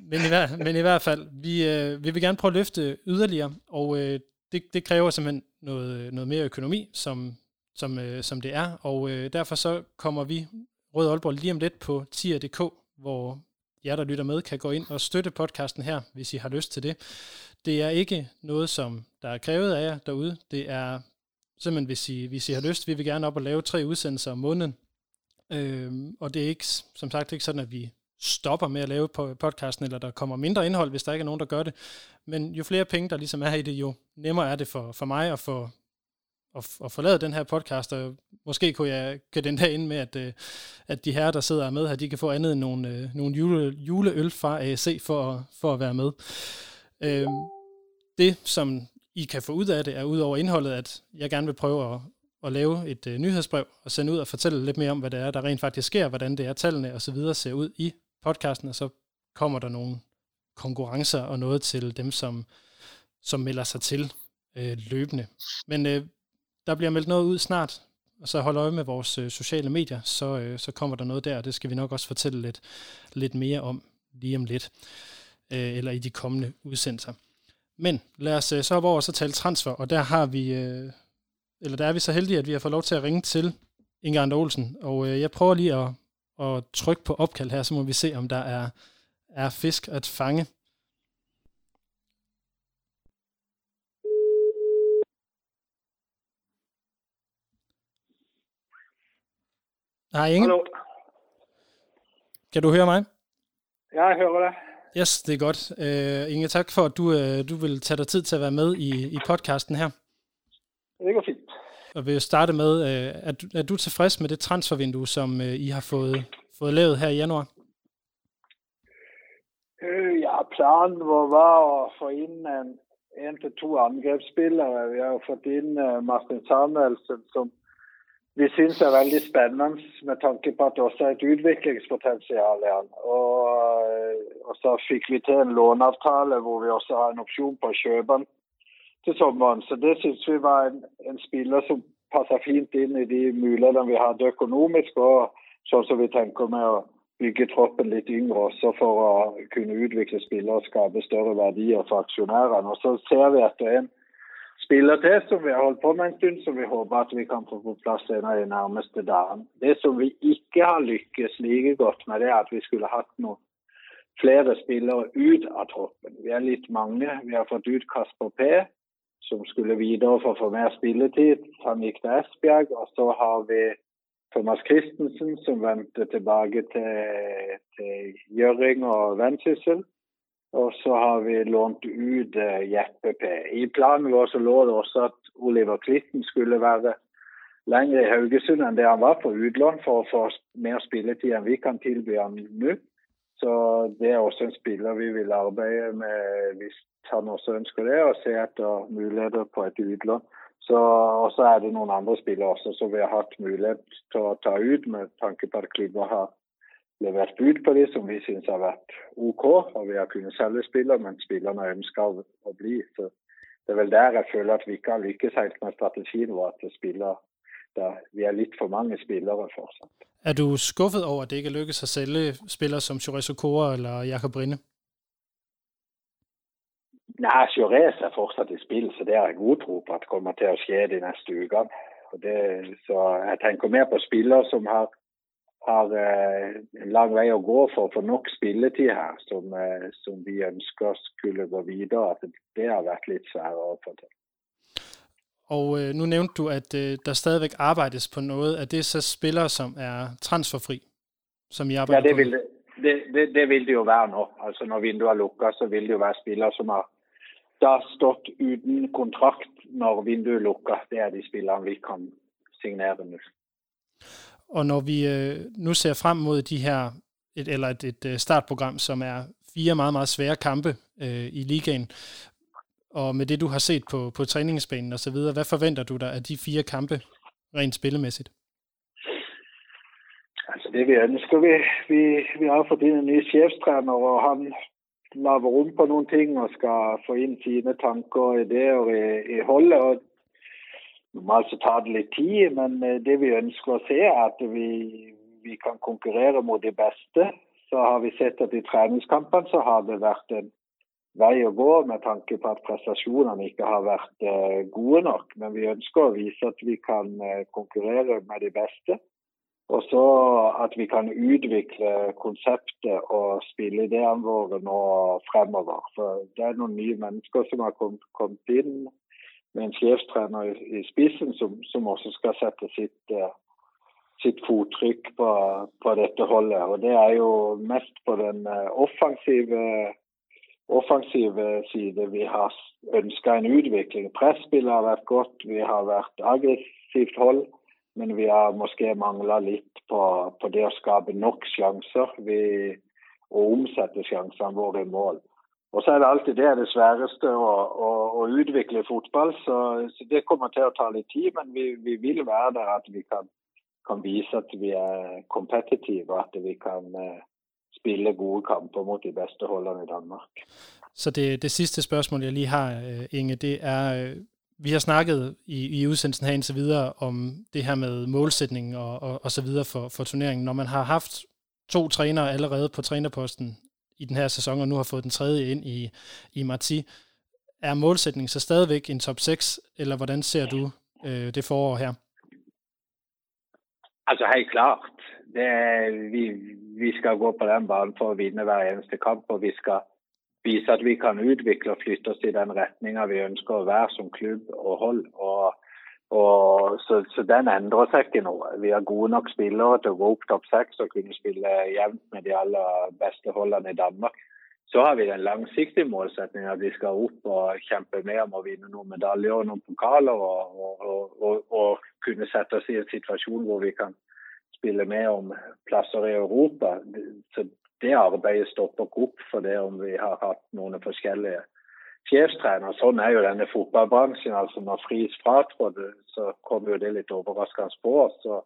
Men i, hver, men i hvert fald, vi, øh, vi vil gerne prøve at løfte yderligere, og øh, det, det kræver simpelthen noget, noget mere økonomi, som, som, øh, som det er, og øh, derfor så kommer vi, Rød Aalborg, lige om lidt på tier.dk, hvor jer, der lytter med, kan gå ind og støtte podcasten her, hvis I har lyst til det. Det er ikke noget, som der er krævet af jer derude. Det er simpelthen, hvis I, hvis I har lyst, vi vil gerne op og lave tre udsendelser om måneden. Øhm, og det er ikke, som sagt ikke sådan, at vi stopper med at lave på podcasten, eller der kommer mindre indhold, hvis der ikke er nogen, der gør det. Men jo flere penge, der ligesom er i det, jo nemmere er det for, for mig at få at, at forlade den her podcast, og måske kunne jeg kan den der ind med, at, øh, at de her, der sidder med her, de kan få andet end nogle, øh, nogle jule, juleøl fra AC for, for at være med. Øh, det, som I kan få ud af det, er ud over indholdet, at jeg gerne vil prøve at, at lave et øh, nyhedsbrev og sende ud og fortælle lidt mere om, hvad det er, der rent faktisk sker, hvordan det er, tallene og så videre ser ud i podcasten, og så kommer der nogle konkurrencer og noget til dem, som, som melder sig til øh, løbende. Men øh, der bliver meldt noget ud snart, og så hold øje med vores øh, sociale medier, så, øh, så kommer der noget der, og det skal vi nok også fortælle lidt, lidt mere om lige om lidt, øh, eller i de kommende udsendelser. Men lad os øh, så op over og så tale transfer, og der har vi, øh, eller der er vi så heldige, at vi har fået lov til at ringe til Inger Ander Olsen, og øh, jeg prøver lige at, at trykke på opkald her, så må vi se, om der er, er fisk at fange. Hej Inge. Hallo. Kan du høre mig? Ja, jeg hører dig. Yes, det er godt. Uh, Inge, tak for, at du, uh, du vil tage dig tid til at være med i, i podcasten her. Det går fint. Og vil starte med, uh, er, du, er du tilfreds med det transfervindue, som uh, I har fået, fået lavet her i januar? Uh, ja, planen var at få ind en, en til to angrebsspillere. Vi har fået ind uh, Martin Samuelsen, som vi syns er veldig spennende med tanke på at det også er et utviklingspotensial igjen. Og, eh, og, så fikk vi til en låneavtale hvor vi også har en opsjon på å kjøpe den til sommeren. Så det syns vi var en, en, spiller som passer fint inn i de mulighetene vi hadde økonomisk, og sånn som vi tenker med å bygge troppen litt yngre også for å kunne utvikle spillere og skape større verdier for aksjonærene. Og så ser vi etter en spiller til som vi har holdt på med en stund, som vi håper at vi kan få på plads en av de nærmeste dagene. Det som vi ikke har lykkes like godt med, det er at vi skulle hatt noen flere spillere ut av troppen. Vi er litt mange. Vi har fått ut Kasper P, som skulle videre for å få mer spilletid. Han gikk til Esbjerg. Og så har vi Thomas Christensen, som vendte tilbake til, til Gjøring og Vensyssel. Og så har vi lånt ut uh, Jeppe P. I planen vår så lå det også at Oliver Klitten skulle være lenger i Haugesund enn det han var på utlån for å få mer spilletid enn vi kan tilby han nå. Så det er også en spiller vi vil arbeide med hvis han også ønsker det, og se etter muligheter på et utlån. Så, og så er det noen andre spillere også som vi har hatt mulighet til å ta ut, med tanke på at klubber har levert bud på de som vi syns har vært OK, og vi har kunnet selge spillere, men spillerne ønsker å bli. Så det er vel der jeg føler at vi ikke har lykkes helt med strategien vår at spiller der vi er lidt for mange spillere fortsat. Er du skuffet over, at det ikke lykkedes at sælge spillere som Chorizo Kora eller Jakob Rinde? Nej, Chorizo er fortsat i spil, så det er jeg god tro på, at kommer til at ske de. Og det, så jeg tænker mere på spillere, som har har en lang vej at gå for at få nok spilletid her, som, uh, som vi ønsker skulle gå videre. At det har været lidt sværere at få til. Og øh, nu nævnte du, at øh, der stadigvæk arbejdes på noget. Er det så spillere, som er transferfri, som I arbejder ja, det? Vil det, det, det, vil det jo være nu. Altså når vinduet lukker, så vil det jo være spillere, som har der stått uden kontrakt når vinduet lukker. Det er de spillere, vi kan signere nu. Og når vi øh, nu ser frem mod de her, et, eller et, et øh, startprogram, som er fire meget, meget svære kampe øh, i ligaen, og med det, du har set på, på træningsbanen og så videre, hvad forventer du dig af de fire kampe, rent spillemæssigt? Altså det vi skal vi, vi, vi har fået en ny chefstræner, og han laver rum på nogle ting og skal få ind sine tanker og idéer i, i holdet. Og normalt så tager det lidt tid, men eh, det vi ønsker at se er, at vi, vi kan konkurrere mod det bedste. Så har vi sett at i træningskampene så har det været en vei å gå med tanke på at prestasjonene ikke har vært eh, gode nok. Men vi ønsker å vise at vi kan eh, konkurrere med de beste. Og så at vi kan utvikle konseptet og spilleidéene våre nå fremover. For det er noen nye mennesker som har kommet, kommet inn med en sjefstrener i, i spissen, som, som, også skal sætte sitt, uh, øh, sitt fottryk på, på, dette holdet. Og det er jo mest på den øh, offensive offensive side. Vi har ønsket en udvikling. Presspillet har været godt, vi har været aggressivt hold, men vi har måske manglet lidt på, på det at skabe nok chancer vi, og omsætte chancerne våre i mål. Og så er det alltid det, det sværeste at, at, at udvikle fotball, så, så det kommer til at tage lidt tid, men vi, vi vil være der, at vi kan, kan vise, at vi er kompetitive, at vi kan uh, spille gode kamper mot de bedste holdene i Danmark. Så det, det sidste spørgsmål, jeg lige har, eh, Inge, det er, eh, vi har snakket i, i udsendelsen her indtil videre om det her med målsætningen og, og, og så videre for, for turneringen. Når man har haft to trænere allerede på trænerposten i den her sæson, og nu har fået den tredje ind i, i Marti, er målsætningen så stadigvæk en top 6, eller hvordan ser du øh, det forår her? Altså helt klart. Det, vi, vi skal gå på den banen for at vinde hver eneste kamp, og vi skal vise at vi kan udvikle og flytte os i den retningen vi ønsker at være som klub og hold. Og, og så, så den ændrer sig ikke nu. Vi har gode nok spillere til at gå op top 6 og kunne spille jævnt med de aller bedste holdene i Danmark. Så har vi den langsigtige målsætningen at vi skal op og kæmpe med om at vinde nogle medaljer og nogle pokaler og, og, og, og, kunne sætte os i en situation, hvor vi kan spille med om pladser i Europa. Så det arbeidet stopper ikke op for det om vi har haft nogle forskellige sjefstrener. Sånn er jo denne fotballbransjen. Altså når Friis fratrådte, så kom jo det litt overraskende på oss. Så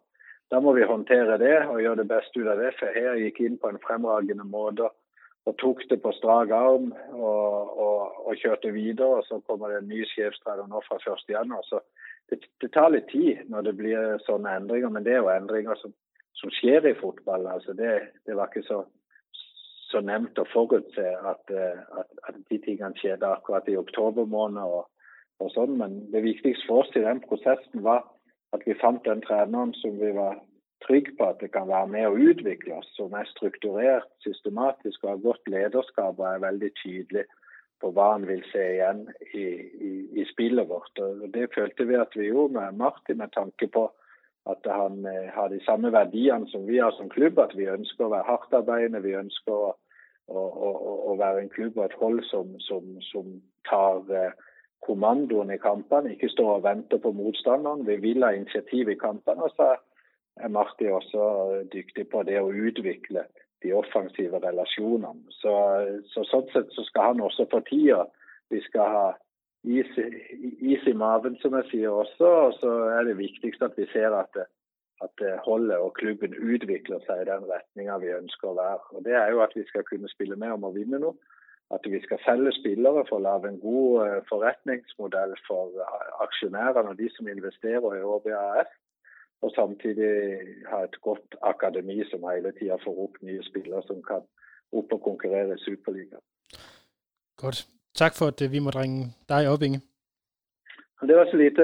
Da må vi håndtere det og gjøre det beste ut av det. For her gikk inn på en fremragende måte og tok det på strak arm og, og, og kjørte videre. Og så kommer det en ny sjefstrener nå fra 1.1. Så det, det tar litt tid, når det blir sånne endringer, Men det er jo endringer som, som sker i fotball. Altså det, det var ikke så så nemt å forutse at, øh, at, at de tingene skjedde akkurat i oktober måned. Og, og sånn. Men det viktigste for oss i den prosessen var at vi fant den treneren som vi var trygge på at det kan være med å utvikle oss, som er strukturert, systematisk og har godt lederskap og er veldig tydelig på hva han vil se igjen i, i, i spillet vårt. Og Det følte vi at vi gjorde med Martin, med tanke på at han eh, har de samme verdiene som vi har som klubb. At vi ønsker å være hardtarbeidende, vi ønsker å, å, å, å, være en klubb og et hold som, som, som tar eh, kommandoen i kampene, ikke står og venter på motstanderen. Vi vil ha initiativ i kampene. Og så er Marti også eh, dyktig på det å utvikle de offensive relasjonene. Så, eh, så sånn sett så skal han også få tida. Vi skal ha is, is i maven, som jeg sier også. Og så er det viktigst at vi ser at, at holdet og klubben utvikler seg i den retninga vi ønsker å være. Og Det er jo at vi skal kunne spille med om å vinne noe. at vi skal sælge spillere for at lave en god eh, uh, forretningsmodel for eh, uh, aktionærerne og de, som investerer i OBAS. Og samtidig ha et godt akademi, som hele tiden får op nye spillere, som kan op og konkurrere i Superligaen. Godt. Tak for, at vi måtte ringe dig op, Inge. Det var så lidt.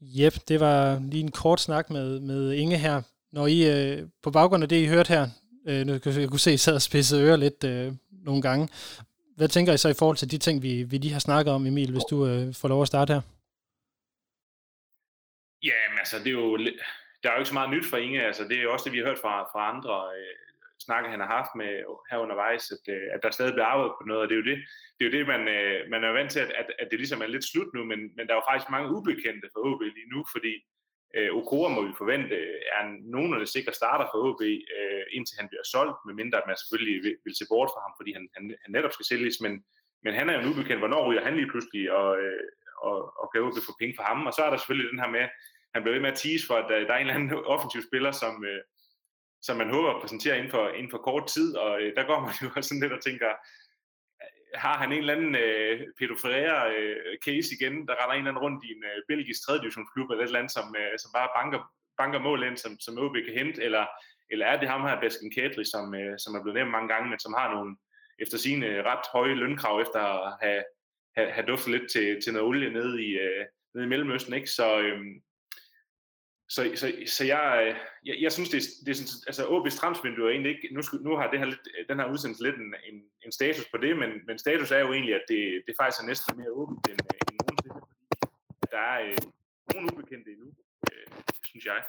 Jep, det var lige en kort snak med, med Inge her. Når I, øh, på baggrund af det, I hørte her, øh, nu kan jeg kunne se, at I sad og spidsede ører lidt øh, nogle gange. Hvad tænker I så i forhold til de ting, vi, vi lige har snakket om, Emil, hvis du øh, får lov at starte her? Ja, men altså, det er jo, der er jo ikke så meget nyt for Inge. Altså, det er jo også det, vi har hørt fra, fra andre øh, snakke, han har haft med her undervejs, at, øh, at der stadig bliver arbejdet på noget, og det er jo det, det, er jo det man, øh, man er vant til, at, at, at det ligesom er lidt slut nu, men, men der er jo faktisk mange ubekendte for OB lige nu, fordi øh, Okora må vi forvente er nogenlunde sikker starter for OB, øh, indtil han bliver solgt, medmindre at man selvfølgelig vil, vil se bort fra ham, fordi han, han, han netop skal sælges, men, men han er jo en ubekendt, hvornår ryger han lige pludselig, og, øh, og, og kan OB få penge for ham, og så er der selvfølgelig den her med, han bliver ved med at tease for, at der, der er en eller anden offensiv spiller, som, øh, som man håber at præsentere inden for, inden for kort tid, og øh, der går man jo også sådan lidt og tænker, øh, har han en eller anden øh, Pedro Ferreira øh, case igen, der retter en eller anden rundt i en øh, belgisk 3. divisionsklub eller et eller andet, som, øh, som bare banker, banker mål ind, som, som OB kan hente, eller, eller er det ham her, Baskin Kedri, som, øh, som er blevet nævnt mange gange, men som har nogle efter sine øh, ret høje lønkrav, efter at have, have, have duftet lidt til, til noget olie nede i, øh, nede i Mellemøsten, ikke? Så, øh, så, så, så jeg, jeg, jeg synes, det er, det er sådan, altså AB transfervindue er egentlig ikke, nu, skulle, nu har det her lidt, den her udsendelse lidt en, en, en status på det, men, men status er jo egentlig, at det, det faktisk er næsten mere åbent end, øh, end nogensinde, fordi der er øh, nogen ubekendte endnu, øh, synes jeg.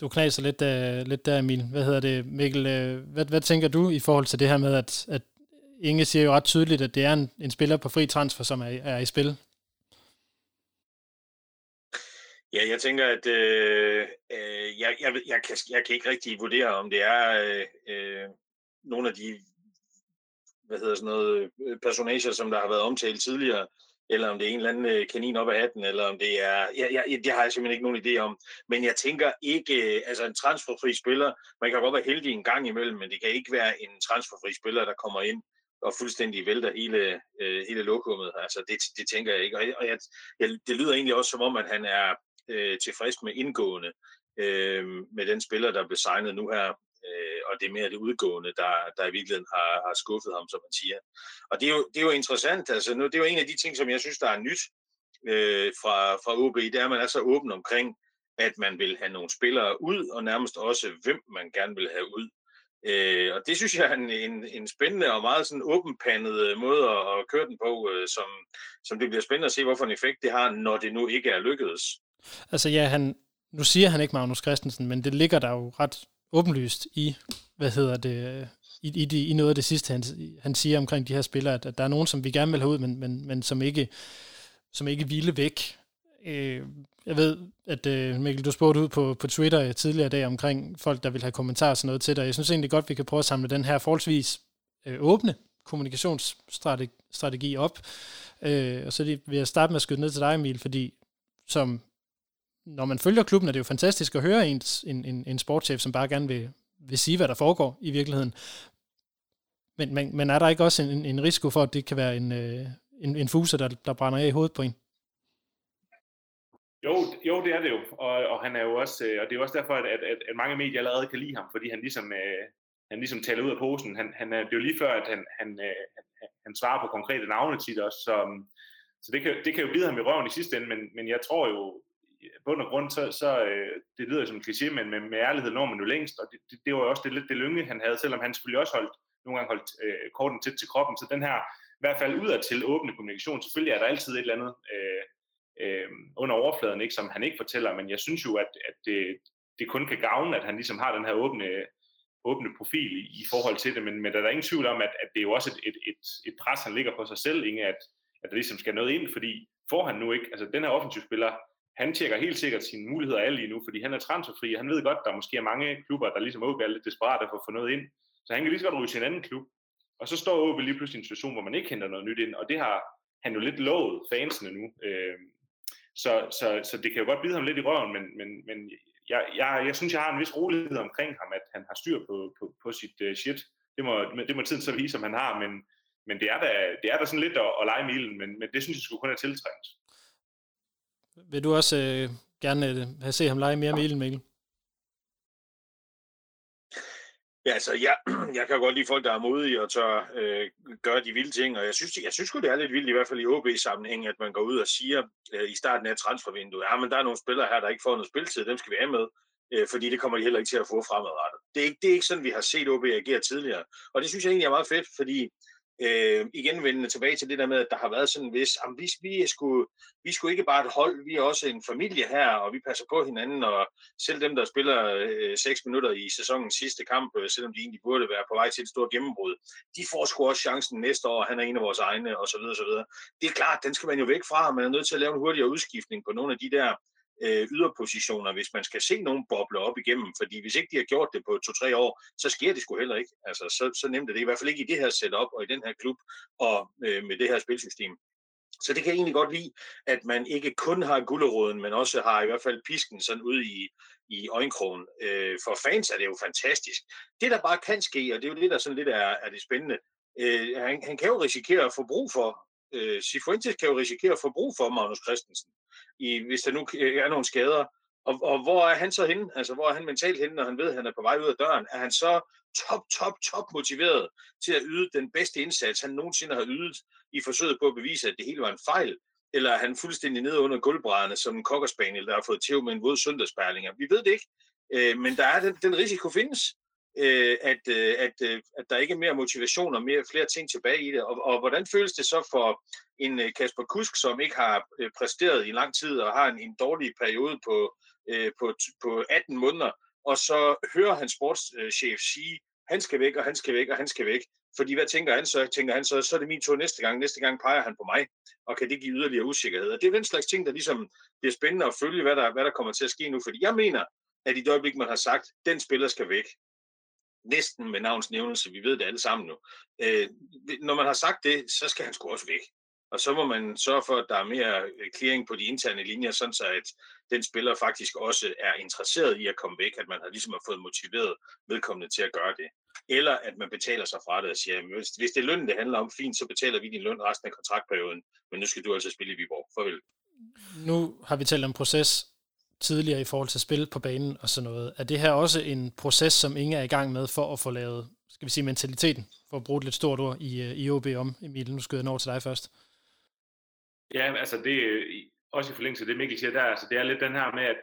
Du knaser lidt, uh, lidt der, Emil. Hvad hedder det, Mikkel? Uh, hvad, hvad tænker du i forhold til det her med, at, at Inge siger jo ret tydeligt, at det er en, en spiller på fri transfer, som er, er i spil? Ja, jeg tænker, at øh, øh, jeg, jeg, jeg, kan, jeg kan ikke rigtig vurdere, om det er øh, nogle af de hvad hedder sådan noget, øh, personager, som der har været omtalt tidligere, eller om det er en eller anden øh, kanin op af hatten, eller om det er... Jeg, jeg, det har jeg simpelthen ikke nogen idé om. Men jeg tænker ikke... Øh, altså en transferfri spiller, man kan godt være heldig en gang imellem, men det kan ikke være en transferfri spiller, der kommer ind og fuldstændig vælter hele, øh, hele lokummet. Altså det, det tænker jeg ikke. Og, og jeg, jeg, det lyder egentlig også som om, at han er øh, tilfreds med indgående øh, med den spiller, der blev signet nu her, øh, og det er mere det udgående, der, der i virkeligheden har, har skuffet ham, som man siger. Og det er, jo, det er jo interessant, altså nu, det er jo en af de ting, som jeg synes, der er nyt øh, fra, fra OB, det er, at man er så åben omkring, at man vil have nogle spillere ud, og nærmest også, hvem man gerne vil have ud. Øh, og det synes jeg er en, en, en spændende og meget sådan åbenpandet øh, måde at, at køre den på, øh, som, som det bliver spændende at se, hvorfor en effekt det har, når det nu ikke er lykkedes. Altså ja, han, nu siger han ikke Magnus Christensen, men det ligger der jo ret åbenlyst i, hvad hedder det, i, i, de, i noget af det sidste, han, han siger omkring de her spillere, at, at der er nogen, som vi gerne vil have ud, men, men, men som ikke som ikke ville væk. Øh, jeg ved, at øh, Mikkel, du spurgte ud på, på Twitter tidligere i dag omkring folk, der vil have kommentarer og sådan noget til dig. Jeg synes egentlig godt, vi kan prøve at samle den her forholdsvis øh, åbne kommunikationsstrategi op. Øh, og så vil jeg starte med at skyde ned til dig, Emil, fordi som når man følger klubben, er det jo fantastisk at høre en, en, en, en sportschef, som bare gerne vil, vil sige, hvad der foregår i virkeligheden. Men, men, men er der ikke også en, en risiko for, at det kan være en, øh, en, en fuser, der, der brænder af i hovedet på en? Jo, jo, det er det jo, og, og han er jo også, øh, og det er jo også derfor, at, at, at mange medier allerede kan lide ham, fordi han ligesom, øh, han ligesom taler ud af posen. Han, han, det er jo lige før, at han, han, øh, han, han svarer på konkrete navne tit også, så, så det, kan, det kan jo bide ham i røven i sidste ende, men, men jeg tror jo, bund og grund, så, så øh, det lyder som en kliché, men med, med ærlighed når man jo længst, og det, det, det var jo også det, lidt det lynge, han havde, selvom han selvfølgelig også holdt, nogle gange holdt øh, korten tæt til kroppen, så den her, i hvert fald udad til åbne kommunikation, selvfølgelig er der altid et eller andet øh, øh, under overfladen, ikke, som han ikke fortæller, men jeg synes jo, at, at det, det kun kan gavne, at han ligesom har den her åbne, åbne profil i, i forhold til det, men, men der er ingen tvivl om, at, at det er jo også et, et, et, et pres, han ligger på sig selv, Inge, at, at der ligesom skal noget ind, fordi får han nu ikke, altså den her offensivspiller, han tjekker helt sikkert sine muligheder af lige nu, fordi han er transferfri, og han ved godt, at der måske er mange klubber, der ligesom OB er lidt desperate for at få noget ind. Så han kan lige så godt ryge til en anden klub. Og så står OB lige pludselig i en situation, hvor man ikke henter noget nyt ind, og det har han jo lidt lovet fansene nu. Øh, så, så, så det kan jo godt bide ham lidt i røven, men, men, men jeg, jeg, jeg synes, jeg har en vis rolighed omkring ham, at han har styr på, på, på sit uh, shit. Det må, det må tiden så vise, om han har, men, men det er da, det er da sådan lidt at, at lege milen, men, men det synes jeg skulle kun er tiltrængt. Vil du også øh, gerne øh, have se ham lege mere med ilden, Mikkel? Ja, altså, jeg, jeg kan godt lide folk, der er modige og tør øh, gøre de vilde ting, og jeg synes, jeg synes det er lidt vildt, i hvert fald i OB-sammenhæng, at man går ud og siger øh, i starten af transfervinduet, ja, men der er nogle spillere her, der ikke får noget spilletid, dem skal vi af med, øh, fordi det kommer de heller ikke til at få fremadrettet. Det er, ikke, det er ikke sådan, vi har set OB agere tidligere, og det synes jeg egentlig er meget fedt, fordi øh, igen vendende tilbage til det der med, at der har været sådan en vis, jamen, vi, vi, er sgu, vi er sgu ikke bare et hold, vi er også en familie her, og vi passer på hinanden, og selv dem, der spiller øh, 6 minutter i sæsonens sidste kamp, øh, selvom de egentlig burde være på vej til et stort gennembrud, de får sgu også chancen næste år, han er en af vores egne, og så videre, og så videre. Det er klart, den skal man jo væk fra, man er nødt til at lave en hurtigere udskiftning på nogle af de der øh, yderpositioner, hvis man skal se nogen boble op igennem. Fordi hvis ikke de har gjort det på to-tre år, så sker det sgu heller ikke. Altså, så, så nemt er det i hvert fald ikke i det her setup og i den her klub og øh, med det her spilsystem. Så det kan jeg egentlig godt lide, at man ikke kun har gulderåden, men også har i hvert fald pisken sådan ude i, i øjenkrogen. Øh, for fans er det jo fantastisk. Det, der bare kan ske, og det er jo det, der sådan lidt er, er det spændende, øh, han, han kan jo risikere at få brug for, øh, Sifuentes kan jo risikere at få brug for Magnus Christensen i, hvis der nu øh, er nogle skader. Og, og hvor er han så henne? Altså, hvor er han mentalt henne, når han ved, at han er på vej ud af døren? Er han så top, top, top motiveret til at yde den bedste indsats, han nogensinde har ydet i forsøget på at bevise, at det hele var en fejl? Eller er han fuldstændig nede under gulvbrædderne som en kokkerspaniel, der har fået tæv med en våd søndagsperlinger? Vi ved det ikke, øh, men der er den, den risiko findes øh, at, øh, at, øh, at der ikke er mere motivation og mere, flere ting tilbage i det. Og, og hvordan føles det så for en øh, Kasper Kusk, som ikke har øh, præsteret i lang tid og har en, en dårlig periode på, øh, på, på 18 måneder, og så hører han sportschef sige, han skal væk, og han skal væk, og han skal væk. Fordi hvad tænker han så? Tænker han så, så er det min tur næste gang. Næste gang peger han på mig, og kan det give yderligere usikkerhed. Og det er den slags ting, der ligesom bliver spændende at følge, hvad der, hvad der kommer til at ske nu. Fordi jeg mener, at i det øjeblik, man har sagt, den spiller skal væk, næsten med navnsnævnelse, vi ved det alle sammen nu. Øh, når man har sagt det, så skal han sgu også væk. Og så må man sørge for, at der er mere øh, clearing på de interne linjer, sådan så at den spiller faktisk også er interesseret i at komme væk, at man har ligesom har fået motiveret vedkommende til at gøre det. Eller at man betaler sig fra det og siger, hvis, hvis det er lønnen, det handler om, fint, så betaler vi din løn resten af kontraktperioden, men nu skal du altså spille i Viborg. Farvel. Nu har vi talt om proces, tidligere i forhold til spil på banen og sådan noget. Er det her også en proces, som Inge er i gang med for at få lavet, skal vi sige, mentaliteten, for at bruge et lidt stort ord i, øh, i OB om, Emil? Nu skyder jeg over til dig først. Ja, altså det er også i forlængelse af det, Mikkel siger der, altså det er lidt den her med, at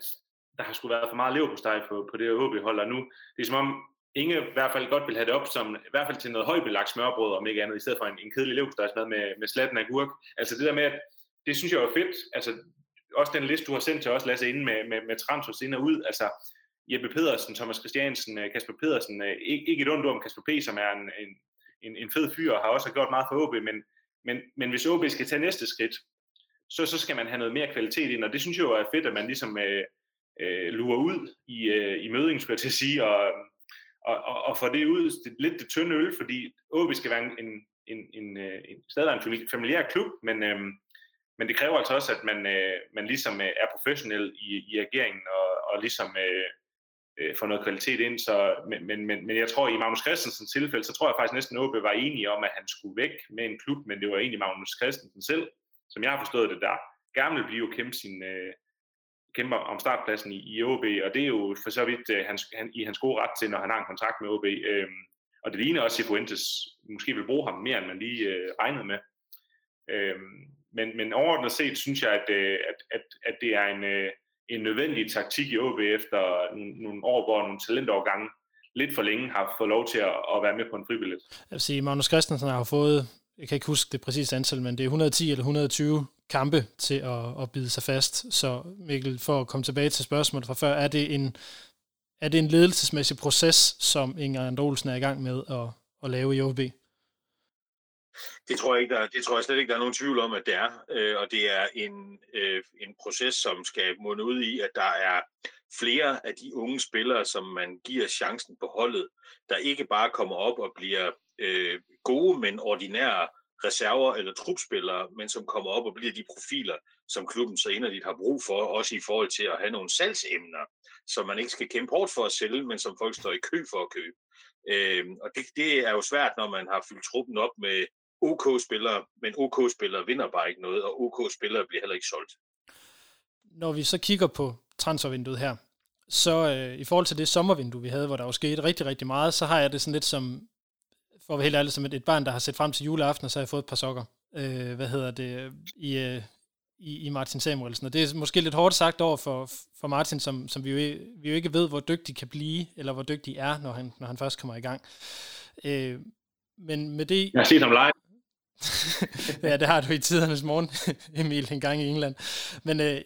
der har skulle været for meget leverpostej på, på det her OB-hold, og nu det er som om, Inge i hvert fald godt vil have det op som, i hvert fald til noget højbelagt smørbrød, om ikke andet, i stedet for en, en kedelig leverpostejsmad med, med slatten af gurk. Altså det der med, at det synes jeg er fedt. Altså også den liste, du har sendt til os, Lasse, inden med, med, med transfers ind og ud, altså Jeppe Pedersen, Thomas Christiansen, øh, Kasper Pedersen, øh, ikke, ikke et ondt om Kasper P., som er en, en, en, en fed fyr og har også gjort meget for OB, men, men, men hvis OB skal tage næste skridt, så, så skal man have noget mere kvalitet ind, og det synes jeg jo er fedt, at man ligesom øh, øh, lurer ud i, øh, i mødingen, skulle jeg til at sige, og, og, og, og får det ud, det, lidt det tynde øl, fordi OB skal være en, en, en, en, en stadig en familiær klub, men, øh, men det kræver altså også, at man, øh, man ligesom øh, er professionel i, i ageringen og, og ligesom øh, øh, får noget kvalitet ind. Så, men, men, men, jeg tror, i Magnus Christensens tilfælde, så tror jeg faktisk næsten, at var enige om, at han skulle væk med en klub, men det var egentlig Magnus Christensen selv, som jeg har forstået det, der gerne vil blive kæmpe sin, øh, kæmper om startpladsen i, i OB, og det er jo for så vidt øh, hans, han, i hans gode ret til, når han har en kontrakt med OB. Øh, og det ligner også, at Fuentes måske vil bruge ham mere, end man lige øh, regnede med. Øh, men, men overordnet set synes jeg, at, øh, at, at, at det er en, øh, en nødvendig taktik i OB efter nogle år, hvor nogle talentovergange lidt for længe har fået lov til at, at være med på en fribillet. Jeg vil sige, Magnus Christensen har fået, jeg kan ikke huske det præcise antal, men det er 110 eller 120 kampe til at, at bide sig fast. Så Mikkel, for at komme tilbage til spørgsmålet fra før, er det en, er det en ledelsesmæssig proces, som Inger Andolsen er i gang med at, at lave i OB? Det tror, jeg ikke, der, det tror jeg slet ikke, der er nogen tvivl om, at det er. Øh, og det er en, øh, en proces, som skal munde ud i, at der er flere af de unge spillere, som man giver chancen på holdet, der ikke bare kommer op og bliver øh, gode, men ordinære reserver eller trupspillere, men som kommer op og bliver de profiler, som klubben så inderligt har brug for, også i forhold til at have nogle salgsemner, som man ikke skal kæmpe hårdt for at sælge, men som folk står i kø for at købe. Øh, og det, det er jo svært, når man har fyldt truppen op med OK-spillere, men OK-spillere vinder bare ikke noget, og OK-spillere bliver heller ikke solgt. Når vi så kigger på transfervinduet her, så øh, i forhold til det sommervindue, vi havde, hvor der jo skete rigtig, rigtig meget, så har jeg det sådan lidt som, for at være helt ærlig, som et, et barn, der har set frem til juleaften, og så har jeg fået et par sokker. Øh, hvad hedder det? I, øh, i, i Martin Samuelsen. Og det er måske lidt hårdt sagt over for, for Martin, som, som vi, jo, vi jo ikke ved, hvor dygtig kan blive, eller hvor dygtig er, når han, når han først kommer i gang. Øh, men med det... Jeg har set ham live. ja, det har du i tidernes morgen, Emil, en gang i England. Men øh,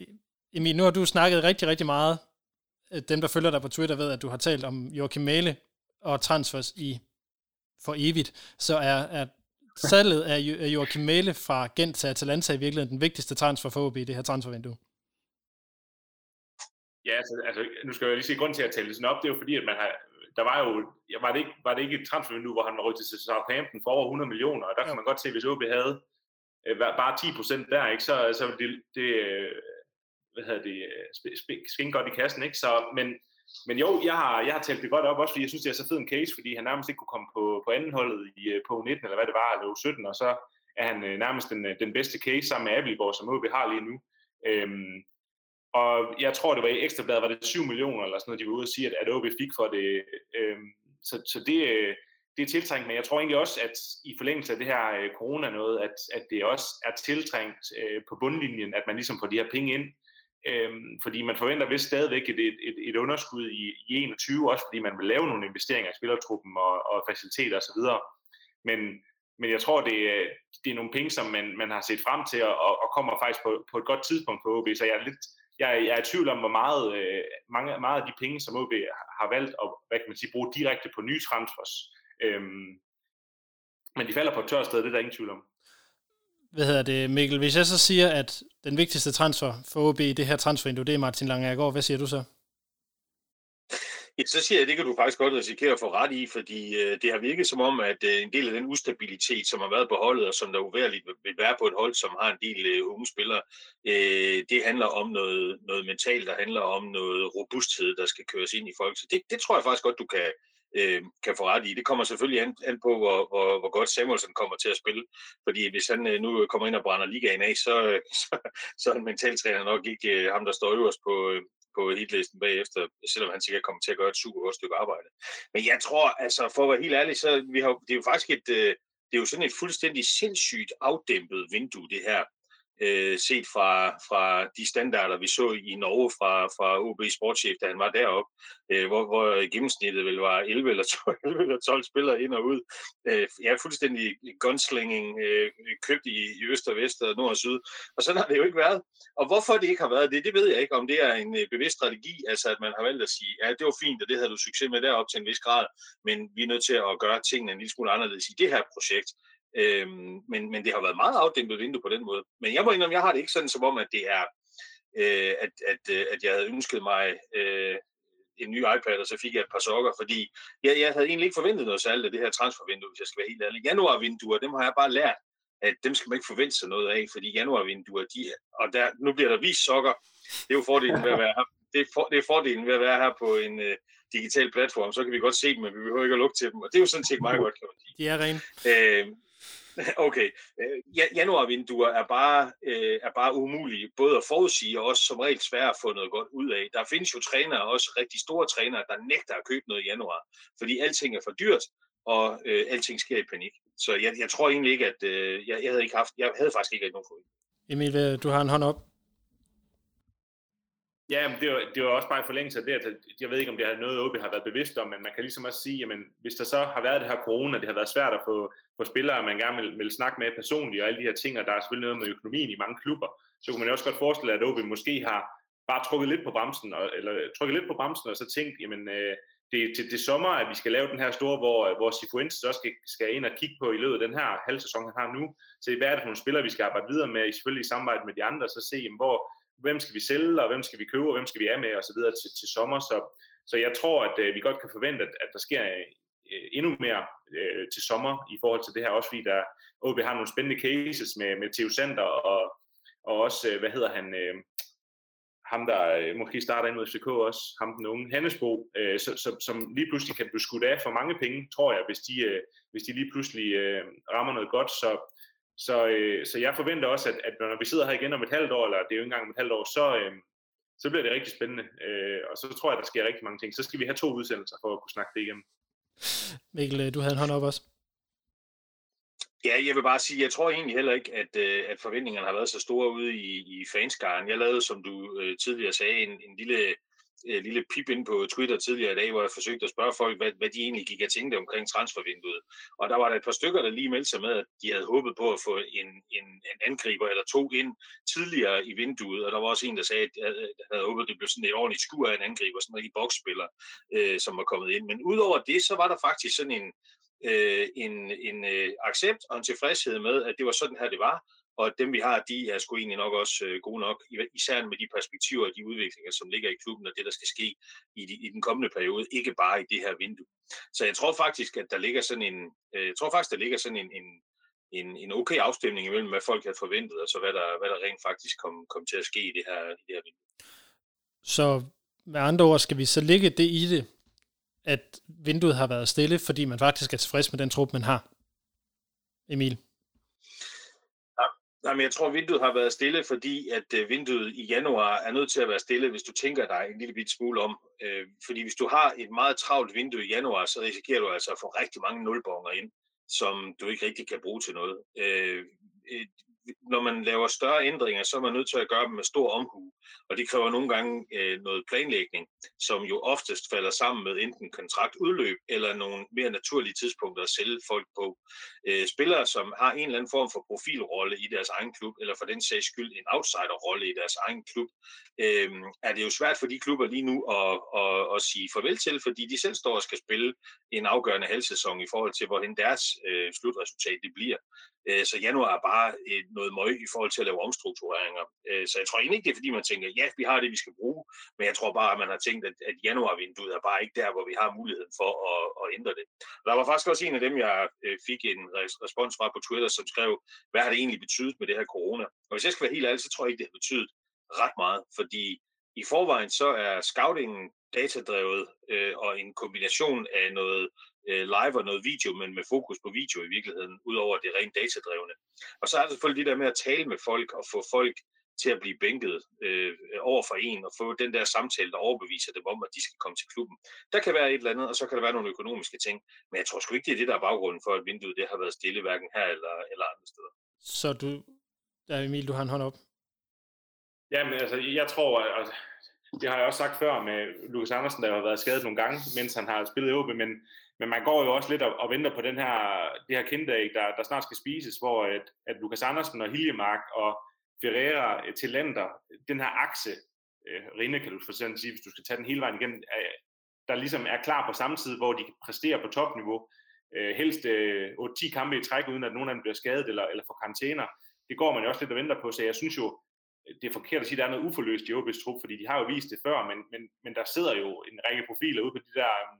Emil, nu har du snakket rigtig, rigtig meget. Øh, dem, der følger dig på Twitter, ved, at du har talt om Joachim Mæle og transfers i for evigt. Så er, er salget af Joachim Mæle fra Gent til Atalanta i virkeligheden den vigtigste transfer for OB i det her transfervindue? Ja, altså, altså, nu skal jeg lige sige, grund til at tale sådan op, det er jo fordi, at man har, der var jo, var det ikke, var det ikke et transfervindue, hvor han var rykket til Southampton for over 100 millioner, og der kan man godt se, hvis OB havde øh, bare 10 procent der, ikke, så, så det, det øh, hvad hedder det, øh, skin godt i kassen, ikke? Så, men, men jo, jeg har, jeg har talt det godt op, også fordi jeg synes, det er så fed en case, fordi han nærmest ikke kunne komme på, på anden holdet i, øh, på 19 eller hvad det var, eller 17 og så er han øh, nærmest den, den bedste case sammen med Abelborg, som OB har lige nu. Øhm, og jeg tror, det var i Ekstrabladet, var det 7 millioner eller sådan noget, de var ude og sige, at, at OB fik for det. Øhm, så, så det, øh, det er tiltrængt, men jeg tror egentlig også, at i forlængelse af det her øh, corona noget, at, at det også er tiltrængt øh, på bundlinjen, at man ligesom får de her penge ind, Øhm, fordi man forventer vist stadigvæk et, et, et, et underskud i, i 21, også fordi man vil lave nogle investeringer i spillertruppen og, og faciliteter osv. Men, men jeg tror, det, øh, det er nogle penge, som man, man har set frem til, og, og kommer faktisk på, på et godt tidspunkt på OB, så jeg er lidt, jeg, jeg er i tvivl om, hvor meget, øh, mange, meget af de penge, som OB har valgt at hvad kan man sige, bruge direkte på nye transfers. Øhm, men de falder på et tørt sted, det er der ingen tvivl om hvad hedder det, Mikkel, hvis jeg så siger, at den vigtigste transfer for OB i det her transfervindue, det er Martin Langergaard, hvad siger du så? Ja, så siger jeg, at det kan du faktisk godt risikere at få ret i, fordi øh, det har virket som om, at øh, en del af den ustabilitet, som har været på holdet, og som der uværligt vil være på et hold, som har en del øh, unge spillere, øh, det handler om noget, noget mentalt, der handler om noget robusthed, der skal køres ind i folk. Så det, det tror jeg faktisk godt, du kan, øh, kan få ret i. Det kommer selvfølgelig an, an på, hvor, hvor, hvor godt Samuelsen kommer til at spille. Fordi hvis han øh, nu kommer ind og brænder ligaen af, så, så, så er en mentaltræner nok ikke øh, ham, der står øverst på, øh, på hitlisten bagefter, selvom han sikkert kommer til at gøre et super godt stykke arbejde. Men jeg tror, altså for at være helt ærlig, så vi har, det er jo faktisk et, øh, det er jo sådan et fuldstændig sindssygt afdæmpet vindue, det her øh, set fra, fra de standarder, vi så i Norge fra, fra OB Sportschef, da han var deroppe, øh, hvor, hvor gennemsnittet vel var 11 eller 12, 11 eller 12 spillere ind og ud. Øh, ja, fuldstændig gunslinging, øh, købt i, i øst og vest og nord og syd. Og sådan har det jo ikke været. Og hvorfor det ikke har været det, det ved jeg ikke, om det er en øh, bevidst strategi, altså at man har valgt at sige, ja, det var fint, og det havde du succes med derop til en vis grad, men vi er nødt til at gøre tingene en lille smule anderledes i det her projekt. Øhm, men, men det har været meget afdæmpet vindue på den måde. Men jeg må indrømme, jeg har det ikke sådan som om, at det er, øh, at, at, øh, at jeg havde ønsket mig øh, en ny iPad, og så fik jeg et par sokker, fordi jeg, jeg havde egentlig ikke forventet noget særligt af det her transfervindue, hvis jeg skal være helt ærlig. Januarvinduer, dem har jeg bare lært, at dem skal man ikke forvente sig noget af, fordi januarvinduer, de, og der, nu bliver der vist sokker, det er jo fordelen ved at være her. Det er, for, det er fordelen ved at være her på en øh, digital platform, så kan vi godt se dem, men vi behøver ikke at lukke til dem, og det er jo sådan set meget godt, kan man sige. De er rene. Øh, Okay. Øh, januarvinduer er bare, øh, er bare umulige, både at forudsige og også som regel svært at få noget godt ud af. Der findes jo trænere, også rigtig store trænere, der nægter at købe noget i januar, fordi alting er for dyrt, og øh, alting sker i panik. Så jeg, jeg tror egentlig ikke, at øh, jeg, jeg, havde ikke haft, jeg havde faktisk ikke nogen forud. Emil, du har en hånd op. Ja, men det var, det var også bare i forlængelse af det, at jeg ved ikke, om det er noget, OB har været bevidst om, men man kan ligesom også sige, jamen, hvis der så har været det her corona, det har været svært at få, få spillere, man gerne vil, vil snakke med personligt, og alle de her ting, og der er selvfølgelig noget med økonomien i mange klubber, så kunne man også godt forestille, at OB måske har bare trukket lidt på bremsen, og, eller øh, trukket lidt på bremsen, og så tænkt, jamen, øh, det er til det sommer, at vi skal lave den her store, hvor, hvor Sifuentes også skal, skal ind og kigge på i løbet af den her halvsæson, han har nu. Så hvad er det for nogle spillere, vi skal arbejde videre med, selvfølgelig i samarbejde med de andre, så se, jamen, hvor, hvem skal vi sælge, og hvem skal vi købe, og hvem skal vi af med, og så videre til, til sommer. Så, så jeg tror, at øh, vi godt kan forvente, at, at der sker øh, endnu mere øh, til sommer i forhold til det her, også fordi der, OB har nogle spændende cases med, med Theo Sander, og, og også, øh, hvad hedder han, øh, ham, der øh, måske starter ind mod FCK også, ham den unge Hannesbo, øh, så, så, som lige pludselig kan blive skudt af for mange penge, tror jeg, hvis de, øh, hvis de lige pludselig øh, rammer noget godt. Så, så, øh, så jeg forventer også, at, at når vi sidder her igen om et halvt år, eller det er jo ikke engang om et halvt år, så, øh, så bliver det rigtig spændende. Øh, og så tror jeg, der sker rigtig mange ting. Så skal vi have to udsendelser for at kunne snakke det igennem. Mikkel, øh, du havde en hånd op også. Ja, jeg vil bare sige, jeg tror egentlig heller ikke, at, øh, at forventningerne har været så store ude i, i fanskaren. Jeg lavede, som du øh, tidligere sagde, en, en lille, øh, lille pip ind på Twitter tidligere i dag, hvor jeg forsøgte at spørge folk, hvad, hvad de egentlig gik og tænkte omkring transfervinduet. Og der var der et par stykker, der lige meldte sig med, at de havde håbet på at få en, en, en angriber eller to ind tidligere i vinduet. Og der var også en, der sagde, at han havde håbet, at det blev sådan et ordentligt skur af en angriber, sådan en rigtig boksspiller, øh, som var kommet ind. Men udover det, så var der faktisk sådan en, øh, en, en øh, accept og en tilfredshed med, at det var sådan her, det var, og dem, vi har, de er sgu egentlig nok også øh, gode nok, især med de perspektiver og de udviklinger, som ligger i klubben, og det, der skal ske i, de, i den kommende periode, ikke bare i det her vindue. Så jeg tror faktisk, at der ligger sådan en, øh, jeg tror faktisk, der ligger sådan en, en, en, en okay afstemning imellem, hvad folk havde forventet, og så hvad der, hvad der rent faktisk kom, kom til at ske i det her, i det her vindue. Så med andre ord skal vi så lægge det i det, at vinduet har været stille, fordi man faktisk er tilfreds med den trup, man har. Emil? Nej, men jeg tror, vinduet har været stille, fordi at øh, vinduet i januar er nødt til at være stille, hvis du tænker dig en lille bit smule om. Øh, fordi hvis du har et meget travlt vindue i januar, så risikerer du altså at få rigtig mange nulbonger ind, som du ikke rigtig kan bruge til noget. Øh, når man laver større ændringer, så er man nødt til at gøre dem med stor omhu. Og det kræver nogle gange øh, noget planlægning, som jo oftest falder sammen med enten kontraktudløb eller nogle mere naturlige tidspunkter at sælge folk på. Øh, spillere, som har en eller anden form for profilrolle i deres egen klub, eller for den sags skyld en outsiderrolle i deres egen klub, øh, er det jo svært for de klubber lige nu at, at, at sige farvel til, fordi de selv står og skal spille en afgørende halvsæson i forhold til, hvorhen deres øh, slutresultat det bliver. Øh, så januar er bare øh, noget møg i forhold til at lave omstruktureringer. Øh, så jeg tror egentlig ikke, det er fordi, man tænker, ja, vi har det, vi skal bruge, men jeg tror bare, at man har tænkt, at, at januarvinduet er bare ikke der, hvor vi har muligheden for at, at ændre det. Og der var faktisk også en af dem, jeg fik en respons fra på Twitter, som skrev, hvad har det egentlig betydet med det her corona? Og hvis jeg skal være helt ærlig, så tror jeg ikke, det har betydet ret meget, fordi i forvejen så er scoutingen datadrevet øh, og en kombination af noget øh, live og noget video, men med fokus på video i virkeligheden, udover det rent datadrevne. Og så er der selvfølgelig det der med at tale med folk og få folk til at blive bænket øh, over for en og få den der samtale, der overbeviser dem om, at de skal komme til klubben. Der kan være et eller andet, og så kan der være nogle økonomiske ting. Men jeg tror sgu ikke, det er det, der er baggrunden for, at vinduet det har været stille, hverken her eller, eller andre steder. Så du, ja, Emil, du har en hånd op. Jamen, altså, jeg tror, at det har jeg også sagt før med Lukas Andersen, der har været skadet nogle gange, mens han har spillet i OB, men, men man går jo også lidt og, og venter på den her, det her kinderæg, der, der snart skal spises, hvor at, at Lukas Andersen og Hiljemark og Ferreira, eh, til Talenter, den her akse, øh, Rine kan du for sådan sige, hvis du skal tage den hele vejen igen, er, der ligesom er klar på samme tid, hvor de præsterer på topniveau, øh, helst øh, 8-10 kampe i træk, uden at nogen af dem bliver skadet eller, eller får karantæner. Det går man jo også lidt og venter på, så jeg synes jo, det er forkert at sige, at der er noget uforløst i OB's trup, fordi de har jo vist det før, men, men, men der sidder jo en række profiler ude på de der mm,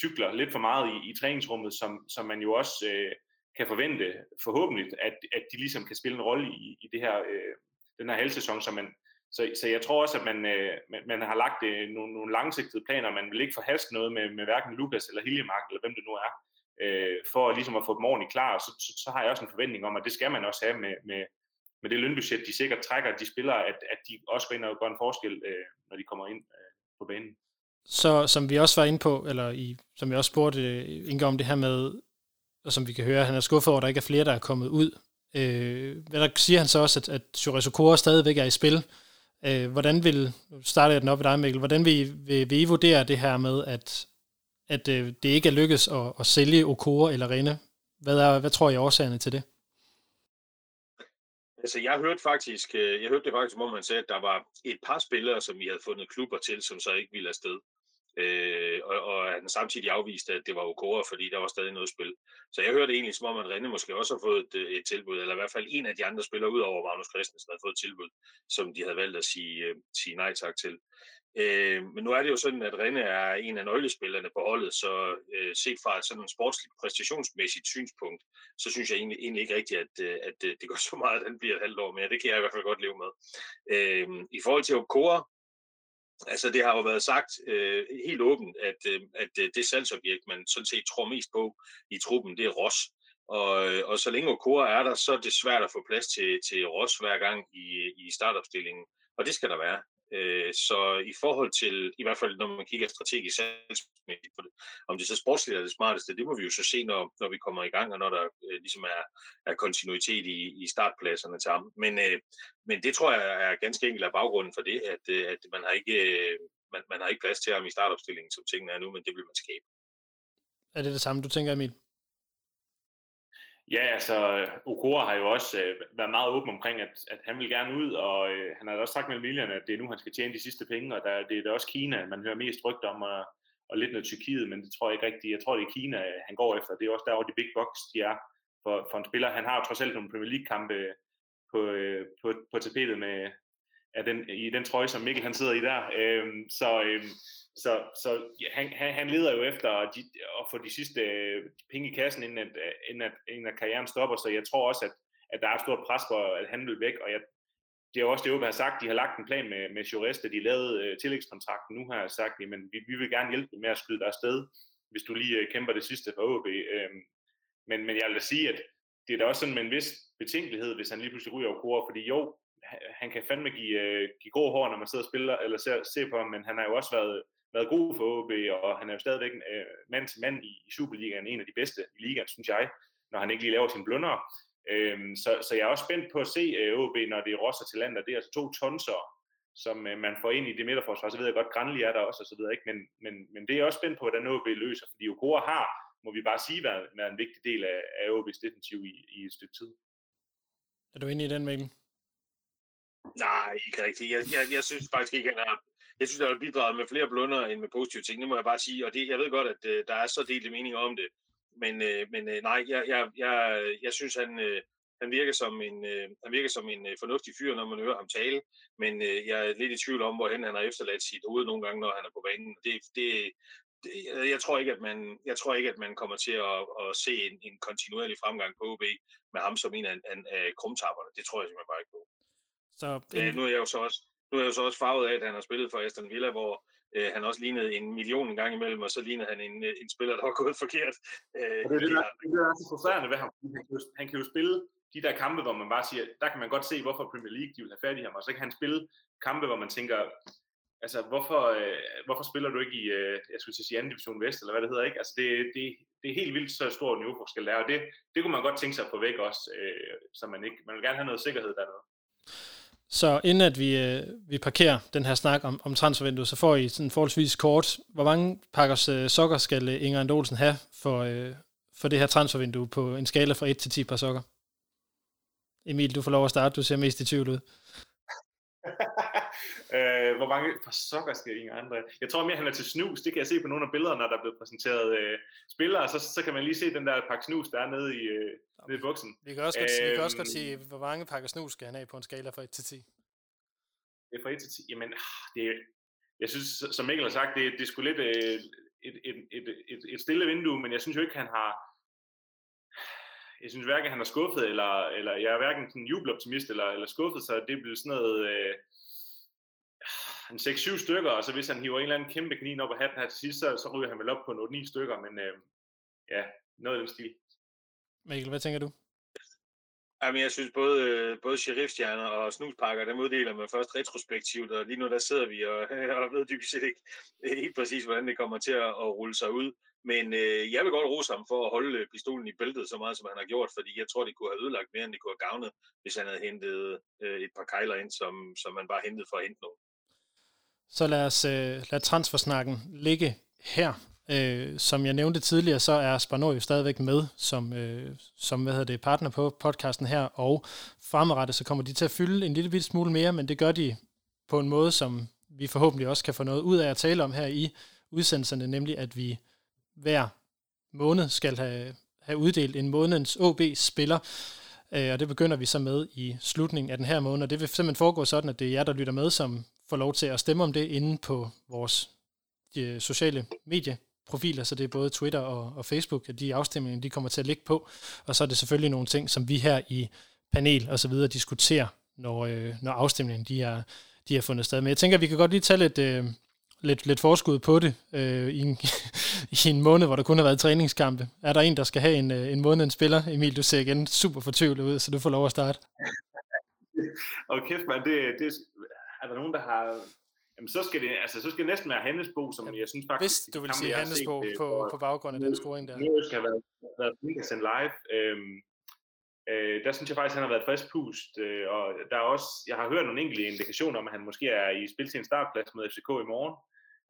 cykler lidt for meget i, i træningsrummet, som, som man jo også øh, kan forvente forhåbentlig, at, at de ligesom kan spille en rolle i, i det her, øh, den her halvsæson, så man, så, så jeg tror også, at man, øh, man, man har lagt øh, nogle, nogle langsigtede planer, man vil ikke forhaste noget med, med hverken Lukas eller Hiljemark, eller hvem det nu er, øh, for ligesom at få dem ordentligt klar, så, så, så har jeg også en forventning om, at det skal man også have med, med, med det lønbudget, de sikkert trækker, de spiller, at, at de også går ind og gør en forskel, øh, når de kommer ind øh, på banen. Så som vi også var inde på, eller i, som jeg også spurgte øh, Inge om det her med, og som vi kan høre, han er skuffet over, at der ikke er flere, der er kommet ud. Øh, men der siger han så også, at, at Jurez Okora stadigvæk er i spil. Øh, hvordan vil, nu starter jeg den op i dig, Mikkel, hvordan vil, vil, vil I vurdere det her med, at, at øh, det ikke er lykkedes at, at sælge Okora eller Rene? Hvad, er, hvad tror I er årsagerne til det? Altså, jeg hørte faktisk, øh, jeg hørte det faktisk, hvor man sagde, at der var et par spillere, som vi havde fundet klubber til, som så ikke ville afsted. Øh, og, og han samtidig afviste, at det var Okora, fordi der var stadig noget spil. Så jeg hørte egentlig, som om at Renne måske også har fået et, øh, et tilbud, eller i hvert fald en af de andre spillere, udover Magnus Christensen, har fået et tilbud, som de havde valgt at sige, øh, sige nej tak til. Øh, men nu er det jo sådan, at Rinde er en af nøglespillerne på holdet, så øh, set fra et sådan sportsligt præstationsmæssigt synspunkt, så synes jeg egentlig, egentlig ikke rigtigt, at, øh, at øh, det går så meget, at han bliver et halvt år mere. Det kan jeg i hvert fald godt leve med. Øh, I forhold til Okora, Altså, det har jo været sagt øh, helt åbent, at, øh, at øh, det salgsobjekt, man sådan set tror mest på i truppen, det er Ross. Og, øh, og så længe Okora er der, så er det svært at få plads til, til Ross hver gang i, i startopstillingen. Og det skal der være. Øh, så i forhold til, i hvert fald når man kigger strategisk salgsmæssigt på det, om det så sportsligt er det smarteste, det må vi jo så se, når, når vi kommer i gang, og når der øh, ligesom er, er kontinuitet i, i startpladserne til ham. Men, øh, men det tror jeg er ganske enkelt af baggrunden for det, at, øh, at man, har ikke, øh, man, man har ikke plads til ham i startopstillingen, som tingene er nu, men det vil man skabe. Er det det samme, du tænker, Emil? Ja, altså Okora har jo også øh, været meget åben omkring, at, at han vil gerne ud, og øh, han har også sagt mellem viljerne, at det er nu, han skal tjene de sidste penge, og der, det er også Kina, man hører mest rygt om, og, og lidt noget Tyrkiet, men det tror jeg ikke rigtigt. Jeg tror, det er Kina, øh, han går efter. Det er også der, de big box de er for, for en spiller. Han har jo trods alt nogle Premier League-kampe på, øh, på, på tapetet med, af den, i den trøje, som Mikkel han sidder i der. Øh, så, øh, så, så han, han, han leder jo efter at, de, at få de sidste øh, penge i kassen, inden at, øh, inden, at, inden at karrieren stopper, så jeg tror også, at, at der er et stort pres på, at han vil væk, og jeg, det er også det, jeg har sagt, de har lagt en plan med, med Jores, da de lavede uh, tillægskontrakten. Nu har jeg sagt, at vi, vi vil gerne hjælpe dem med at skyde dig afsted, hvis du lige uh, kæmper det sidste for OB. Øhm, men, men jeg vil da sige, at det er da også sådan med en vis betænkelighed, hvis han lige pludselig ryger over kor, fordi jo, han kan fandme give, uh, give grå hår, når man sidder og spiller, eller ser, ser på ham, men han har jo også været været god for OB, og han er jo stadigvæk øh, mand til mand i, i Superligaen, en af de bedste i ligaen, synes jeg, når han ikke lige laver sine blunder. Øhm, så, så jeg er også spændt på at se øh, OB, når det er Rosser til land, og det er altså to tonser, som øh, man får ind i det midterforsvar. Så ved jeg godt, Granli er der også, og så videre, ikke? Men, men, men det er jeg også spændt på, hvordan OB løser, fordi Okora har, må vi bare sige, været, været en vigtig del af, af OB's defensiv i, i et stykke tid. Er du inde i den, Mikkel? Nej, ikke rigtigt. Jeg, jeg, jeg synes faktisk ikke, han har jeg synes, der er bidraget med flere blunder end med positive ting, det må jeg bare sige. Og det, jeg ved godt, at uh, der er så delte meninger om det. Men, uh, men uh, nej, jeg, jeg, jeg, jeg synes, han, uh, han virker som en, uh, han virker som en uh, fornuftig fyr, når man hører ham tale. Men uh, jeg er lidt i tvivl om, hvorhen han har efterladt sit hoved nogle gange, når han er på banen. Det, det, det, jeg, tror ikke, at man, jeg tror ikke, at man kommer til at, at se en, en kontinuerlig fremgang på OB med ham som en af, af, af krumtapperne. Det tror jeg simpelthen bare ikke på. Så, en... nu er jeg jo så også nu er jeg jo så også farvet af, at han har spillet for Aston Villa, hvor øh, han også lignede en million en gang imellem, og så lignede han en, øh, en spiller, der var gået forkert. Øh, det, det, der, det er så frustrerende ved ham. Han kan, jo, han kan jo spille de der kampe, hvor man bare siger, der kan man godt se, hvorfor Premier League de vil have fat i ham, og så kan han spille kampe, hvor man tænker, altså hvorfor, øh, hvorfor spiller du ikke i, øh, jeg skulle sige anden division vest, eller hvad det hedder, ikke? Altså det, det, det er helt vildt så stort niveauforskel der, og det, det kunne man godt tænke sig at få væk også, øh, så man ikke, man vil gerne have noget sikkerhed dernede. Så inden at vi, øh, vi parkerer den her snak om, om transfervinduet, så får I sådan forholdsvis kort, hvor mange pakkers øh, sokker skal øh, Inger Andolsen have for, øh, for det her transfervindue på en skala fra 1 til 10 par sokker? Emil, du får lov at starte. Du ser mest i tvivl ud. øh, hvor mange par sokker skal Inger andre? Jeg tror mere, han er til snus. Det kan jeg se på nogle af billederne, når der er blevet præsenteret øh, spillere. Så, så kan man lige se den der pakke snus, der er nede i, øh, nede i buksen. Vi kan, også godt, øh, vi kan også godt sige, hvor mange pakker snus skal han have på en skala fra 1 til 10? Det er fra 1 til 10. Jamen, det jeg synes, som Mikkel har sagt, det, det er sgu lidt øh, et, et, et, et, et stille vindue, men jeg synes jo ikke, han har jeg synes hverken han er skuffet, eller, eller jeg er hverken sådan jubeloptimist eller, eller skuffet, så det bliver sådan noget øh, en 6-7 stykker, og så hvis han hiver en eller anden kæmpe kanin op af hatten her til sidst, så, så ryger han vel op på 8-9 stykker, men øh, ja, noget af den stil. Mikkel, hvad tænker du? Jamen, jeg synes både, både sheriffstjerner og snuspakker, der uddeler man først retrospektivt, og lige nu der sidder vi og, og ved dybest set ikke helt præcis, hvordan det kommer til at, at rulle sig ud. Men øh, jeg vil godt rose ham for at holde pistolen i bæltet så meget, som han har gjort, fordi jeg tror, det kunne have ødelagt mere, end det kunne have gavnet, hvis han havde hentet øh, et par kejler ind, som, som man bare hentede for at hente nogen. Så lad os øh, lad transfersnakken ligge her. Øh, som jeg nævnte tidligere, så er Spanor jo stadigvæk med som, øh, som hvad hedder det, partner på podcasten her, og fremadrettet så kommer de til at fylde en lille smule mere, men det gør de på en måde, som vi forhåbentlig også kan få noget ud af at tale om her i udsendelserne, nemlig at vi hver måned skal have, have uddelt en månedens OB-spiller, øh, og det begynder vi så med i slutningen af den her måned, og det vil simpelthen foregå sådan, at det er jer, der lytter med, som får lov til at stemme om det inde på vores de sociale medieprofiler, så det er både Twitter og, og Facebook, at de afstemninger, de kommer til at ligge på, og så er det selvfølgelig nogle ting, som vi her i panel og så videre diskuterer, når, øh, når afstemningen de er, de er fundet sted. Men jeg tænker, at vi kan godt lige tage lidt, øh, lidt, lidt forskud på det øh, i, en, i en måned, hvor der kun har været træningskampe. Er der en, der skal have en, øh, en måned en spiller? Emil, du ser igen super fortvivlet ud, så du får lov at starte. Og kæft, man, det, det, er der nogen, der har... Jamen, så skal det, altså, så skal det næsten være Hannesbo, som Jamen, jeg synes faktisk... Hvis du vil sige Hannesbo set, på, på baggrund af den scoring der. Nu skal have været, været sendt live. Øhm, øh, der synes jeg faktisk, at han har været frisk pust, øh, og der er også, jeg har hørt nogle enkelte indikationer om, at han måske er i spil til en startplads med FCK i morgen.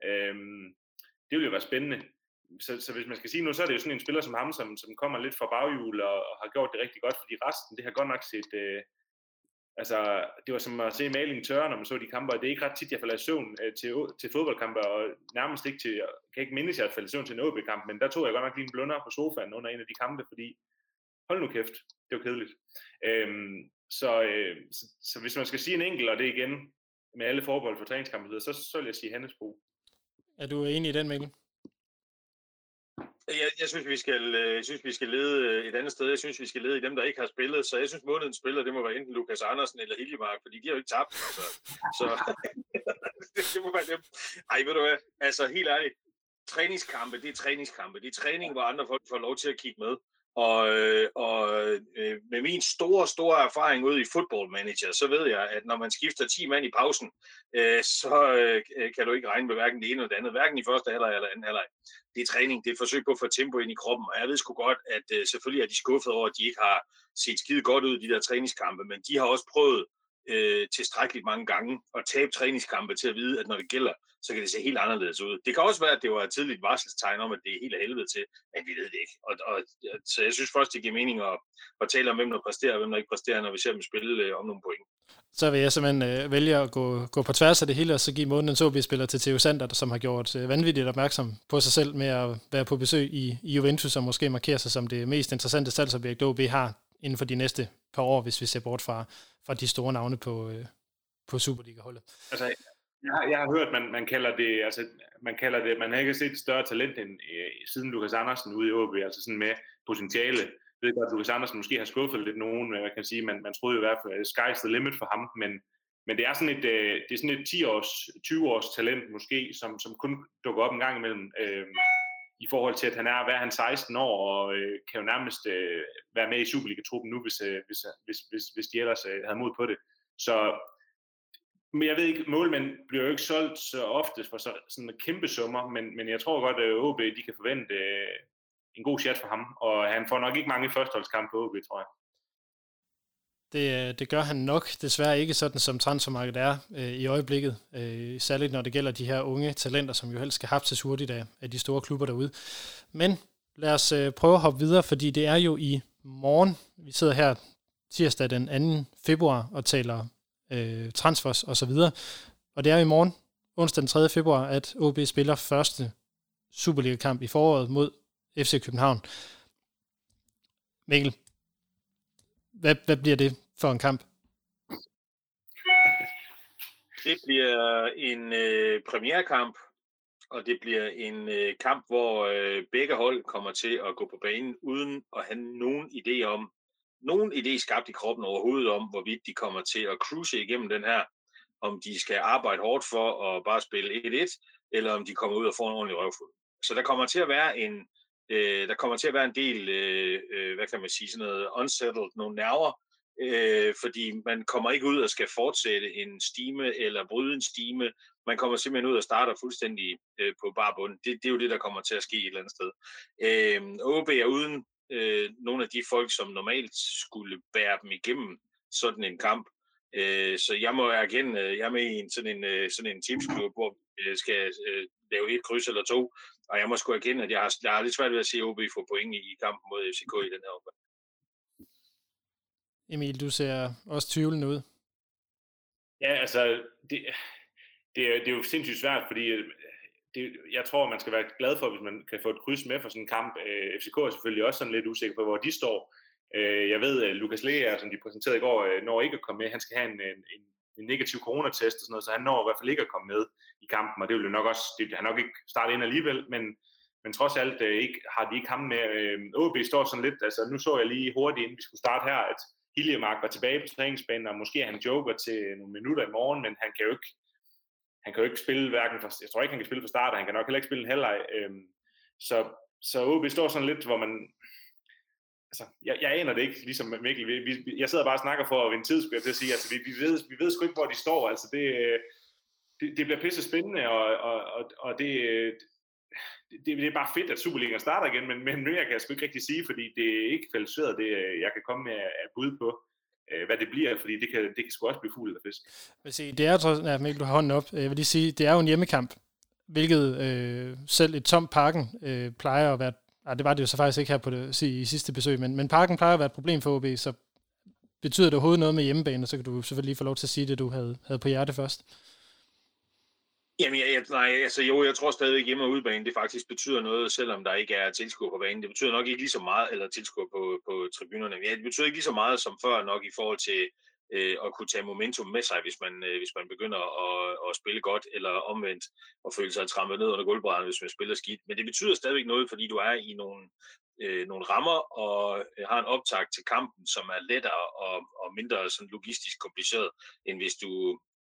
Øhm, det vil jo være spændende. Så, så hvis man skal sige nu, så er det jo sådan en spiller som ham, som, som kommer lidt fra baghjul og, og har gjort det rigtig godt, fordi resten, det har godt nok set, øh, altså, det var som at se maling tørre, når man så de kampe, og det er ikke ret tit, jeg falder i søvn øh, til, til fodboldkampe, og nærmest ikke til, jeg kan ikke mindes, at jeg faldt i søvn til en OB-kamp, men der tog jeg godt nok lige en blunder på sofaen under en af de kampe, fordi hold nu kæft, det var kedeligt. Øhm, så, øh, så, så, hvis man skal sige en enkelt, og det igen med alle forbehold for træningskampe, så, så vil jeg sige Hannesbo. Er du enig i den, Mikkel? Øh, jeg, jeg, synes, vi skal, øh, jeg synes, vi skal lede øh, et andet sted. Jeg synes, vi skal lede i dem, der ikke har spillet. Så jeg synes, månedens spiller, det må være enten Lukas Andersen eller Hiljemark, fordi de har jo ikke tabt. Altså. Så, så det må være dem. Ej, ved du hvad? Altså, helt ærligt. Træningskampe, det er træningskampe. Det er træning, hvor andre folk får lov til at kigge med. Og, øh, og øh, med min store, store erfaring ude i football manager, så ved jeg, at når man skifter 10 mand i pausen, øh, så øh, kan du ikke regne med hverken det ene eller det andet, hverken i første halvleg eller anden halvleg. Det er træning, det er et forsøg på at få tempo ind i kroppen, og jeg ved sgu godt, at øh, selvfølgelig er de skuffet over, at de ikke har set skide godt ud i de der træningskampe, men de har også prøvet øh, tilstrækkeligt mange gange at tabe træningskampe til at vide, at når det gælder, så kan det se helt anderledes ud. Det kan også være, at det var et tidligt varselstegn om, at det er helt af helvede til, men vi ved det ikke. Og, og, så jeg synes først, det giver mening at, at tale om, hvem der præsterer og hvem der ikke præsterer, når vi ser dem spille øh, om nogle point. Så vil jeg simpelthen øh, vælge at gå, gå på tværs af det hele, og så give månedens OB-spiller til Theo Sander, som har gjort øh, vanvittigt opmærksom på sig selv med at være på besøg i, i Juventus, og måske markere sig som det mest interessante salgsobjekt, OB har inden for de næste par år, hvis vi ser bort fra, fra de store navne på, øh, på Superliga-holdet. Altså, jeg har, jeg har hørt, man, man kalder det, altså, man kalder det, man har ikke set et større talent end øh, siden Lukas Andersen ude i OB, altså sådan med potentiale. Jeg ved godt, at Lukas Andersen måske har skuffet lidt nogen, hvad kan sige, man, man troede jo i hvert fald, sky's the limit for ham, men, men det er sådan et, øh, det er sådan et 10 års, 20 års talent måske, som, som kun dukker op en gang imellem, øh, i forhold til, at han er, hvad er han, 16 år, og øh, kan jo nærmest øh, være med i Superliga-truppen nu, hvis, øh, hvis, hvis, hvis, hvis de ellers øh, havde mod på det. Så men jeg ved ikke, målmænd bliver jo ikke solgt så ofte for så, sådan en kæmpe summer, men, men jeg tror godt, at OB de kan forvente øh, en god chat for ham, og han får nok ikke mange førsteholdskampe på OB, tror jeg. Det, øh, det gør han nok desværre ikke sådan, som transfermarkedet er øh, i øjeblikket. Øh, særligt når det gælder de her unge talenter, som jo helst skal hapses hurtigt af, af de store klubber derude. Men lad os øh, prøve at hoppe videre, fordi det er jo i morgen. Vi sidder her tirsdag den 2. februar og taler øh, transfers og så videre. Og det er i morgen, onsdag den 3. februar, at OB spiller første Superliga-kamp i foråret mod FC København. Mikkel, hvad, hvad bliver det for en kamp? Det bliver en øh, premierkamp, og det bliver en øh, kamp, hvor øh, begge hold kommer til at gå på banen uden at have nogen idé om, nogen idé skabt i kroppen overhovedet om, hvorvidt de kommer til at cruise igennem den her, om de skal arbejde hårdt for at bare spille 1-1, eller om de kommer ud og får en ordentlig røvfuld. Så der kommer til at være en, øh, der kommer til at være en del, øh, øh hvad kan man sige, sådan noget unsettled, nogle nerver, øh, fordi man kommer ikke ud og skal fortsætte en stime eller bryde en stime. Man kommer simpelthen ud og starter fuldstændig øh, på bare bund. Det, det er jo det, der kommer til at ske et eller andet sted. Øh, OB er uden øh, nogle af de folk, som normalt skulle bære dem igennem sådan en kamp. Øh, så jeg må erkende, øh, jeg er med i en, sådan en, øh, sådan en teamsklub, hvor vi skal øh, lave et kryds eller to, og jeg må sgu erkende, at jeg har, jeg har lidt svært ved at se OB få point i kampen mod FCK i den her omgang. Emil, du ser også tvivlende ud. Ja, altså, det, det, er, det er jo sindssygt svært, fordi det, jeg tror, man skal være glad for, hvis man kan få et kryds med for sådan en kamp. Øh, FCK er selvfølgelig også sådan lidt usikker på, hvor de står. Øh, jeg ved, at Lukas Lea, som de præsenterede i går, øh, når ikke at komme med. Han skal have en, en, en negativ coronatest og sådan noget, så han når i hvert fald ikke at komme med i kampen, og det vil jo nok også, det, han nok ikke starte ind alligevel, men, men trods alt øh, ikke, har de ikke ham med. Øh, OB står sådan lidt, altså nu så jeg lige hurtigt, inden vi skulle starte her, at Hiljemark var tilbage på træningsbanen, og måske er han joker til nogle minutter i morgen, men han kan jo ikke, han kan jo ikke spille hverken for, jeg tror ikke, han kan spille for start, og han kan nok heller ikke spille en halvleg. Øhm, så, så OB står sådan lidt, hvor man, altså, jeg, jeg aner det ikke, ligesom Mikkel. Vi, vi, jeg sidder bare og snakker for at vinde tid, skulle jeg til at sige. Altså, vi, vi, ved, vi ved sgu ikke, hvor de står. Altså, det, øh, det, det bliver pisse spændende, og, og, og, og det, øh, det, det er bare fedt, at Superligaen starter igen, men, men jeg kan jeg sgu ikke rigtig sige, fordi det er ikke kvalificeret, det øh, jeg kan komme med at bud på, øh, hvad det bliver, fordi det kan, det kan sgu også blive fuld eller fisk. Vil sige, det er trods ja, Mikkel, du har hånden op. Jeg vil lige sige, det er jo en hjemmekamp, hvilket øh, selv et tom parken øh, plejer at være, ah, det var det jo så faktisk ikke her på det, i sidste besøg, men, men parken plejer at være et problem for OB, så betyder det overhovedet noget med hjemmebane, så kan du selvfølgelig lige få lov til at sige det, du havde, havde på hjerte først. Jamen, jeg, jeg, nej, altså jo, jeg tror stadigvæk hjemme- og udebane, det faktisk betyder noget, selvom der ikke er tilskuer på banen. Det betyder nok ikke lige så meget, eller tilskuer på, på tribunerne. Ja, det betyder ikke lige så meget som før nok i forhold til øh, at kunne tage momentum med sig, hvis man, øh, hvis man begynder at, at spille godt, eller omvendt og føle sig trampet ned under gulvbrædderne, hvis man spiller skidt. Men det betyder stadigvæk noget, fordi du er i nogle, øh, nogle rammer og øh, har en optag til kampen, som er lettere og, og mindre sådan logistisk kompliceret, end hvis du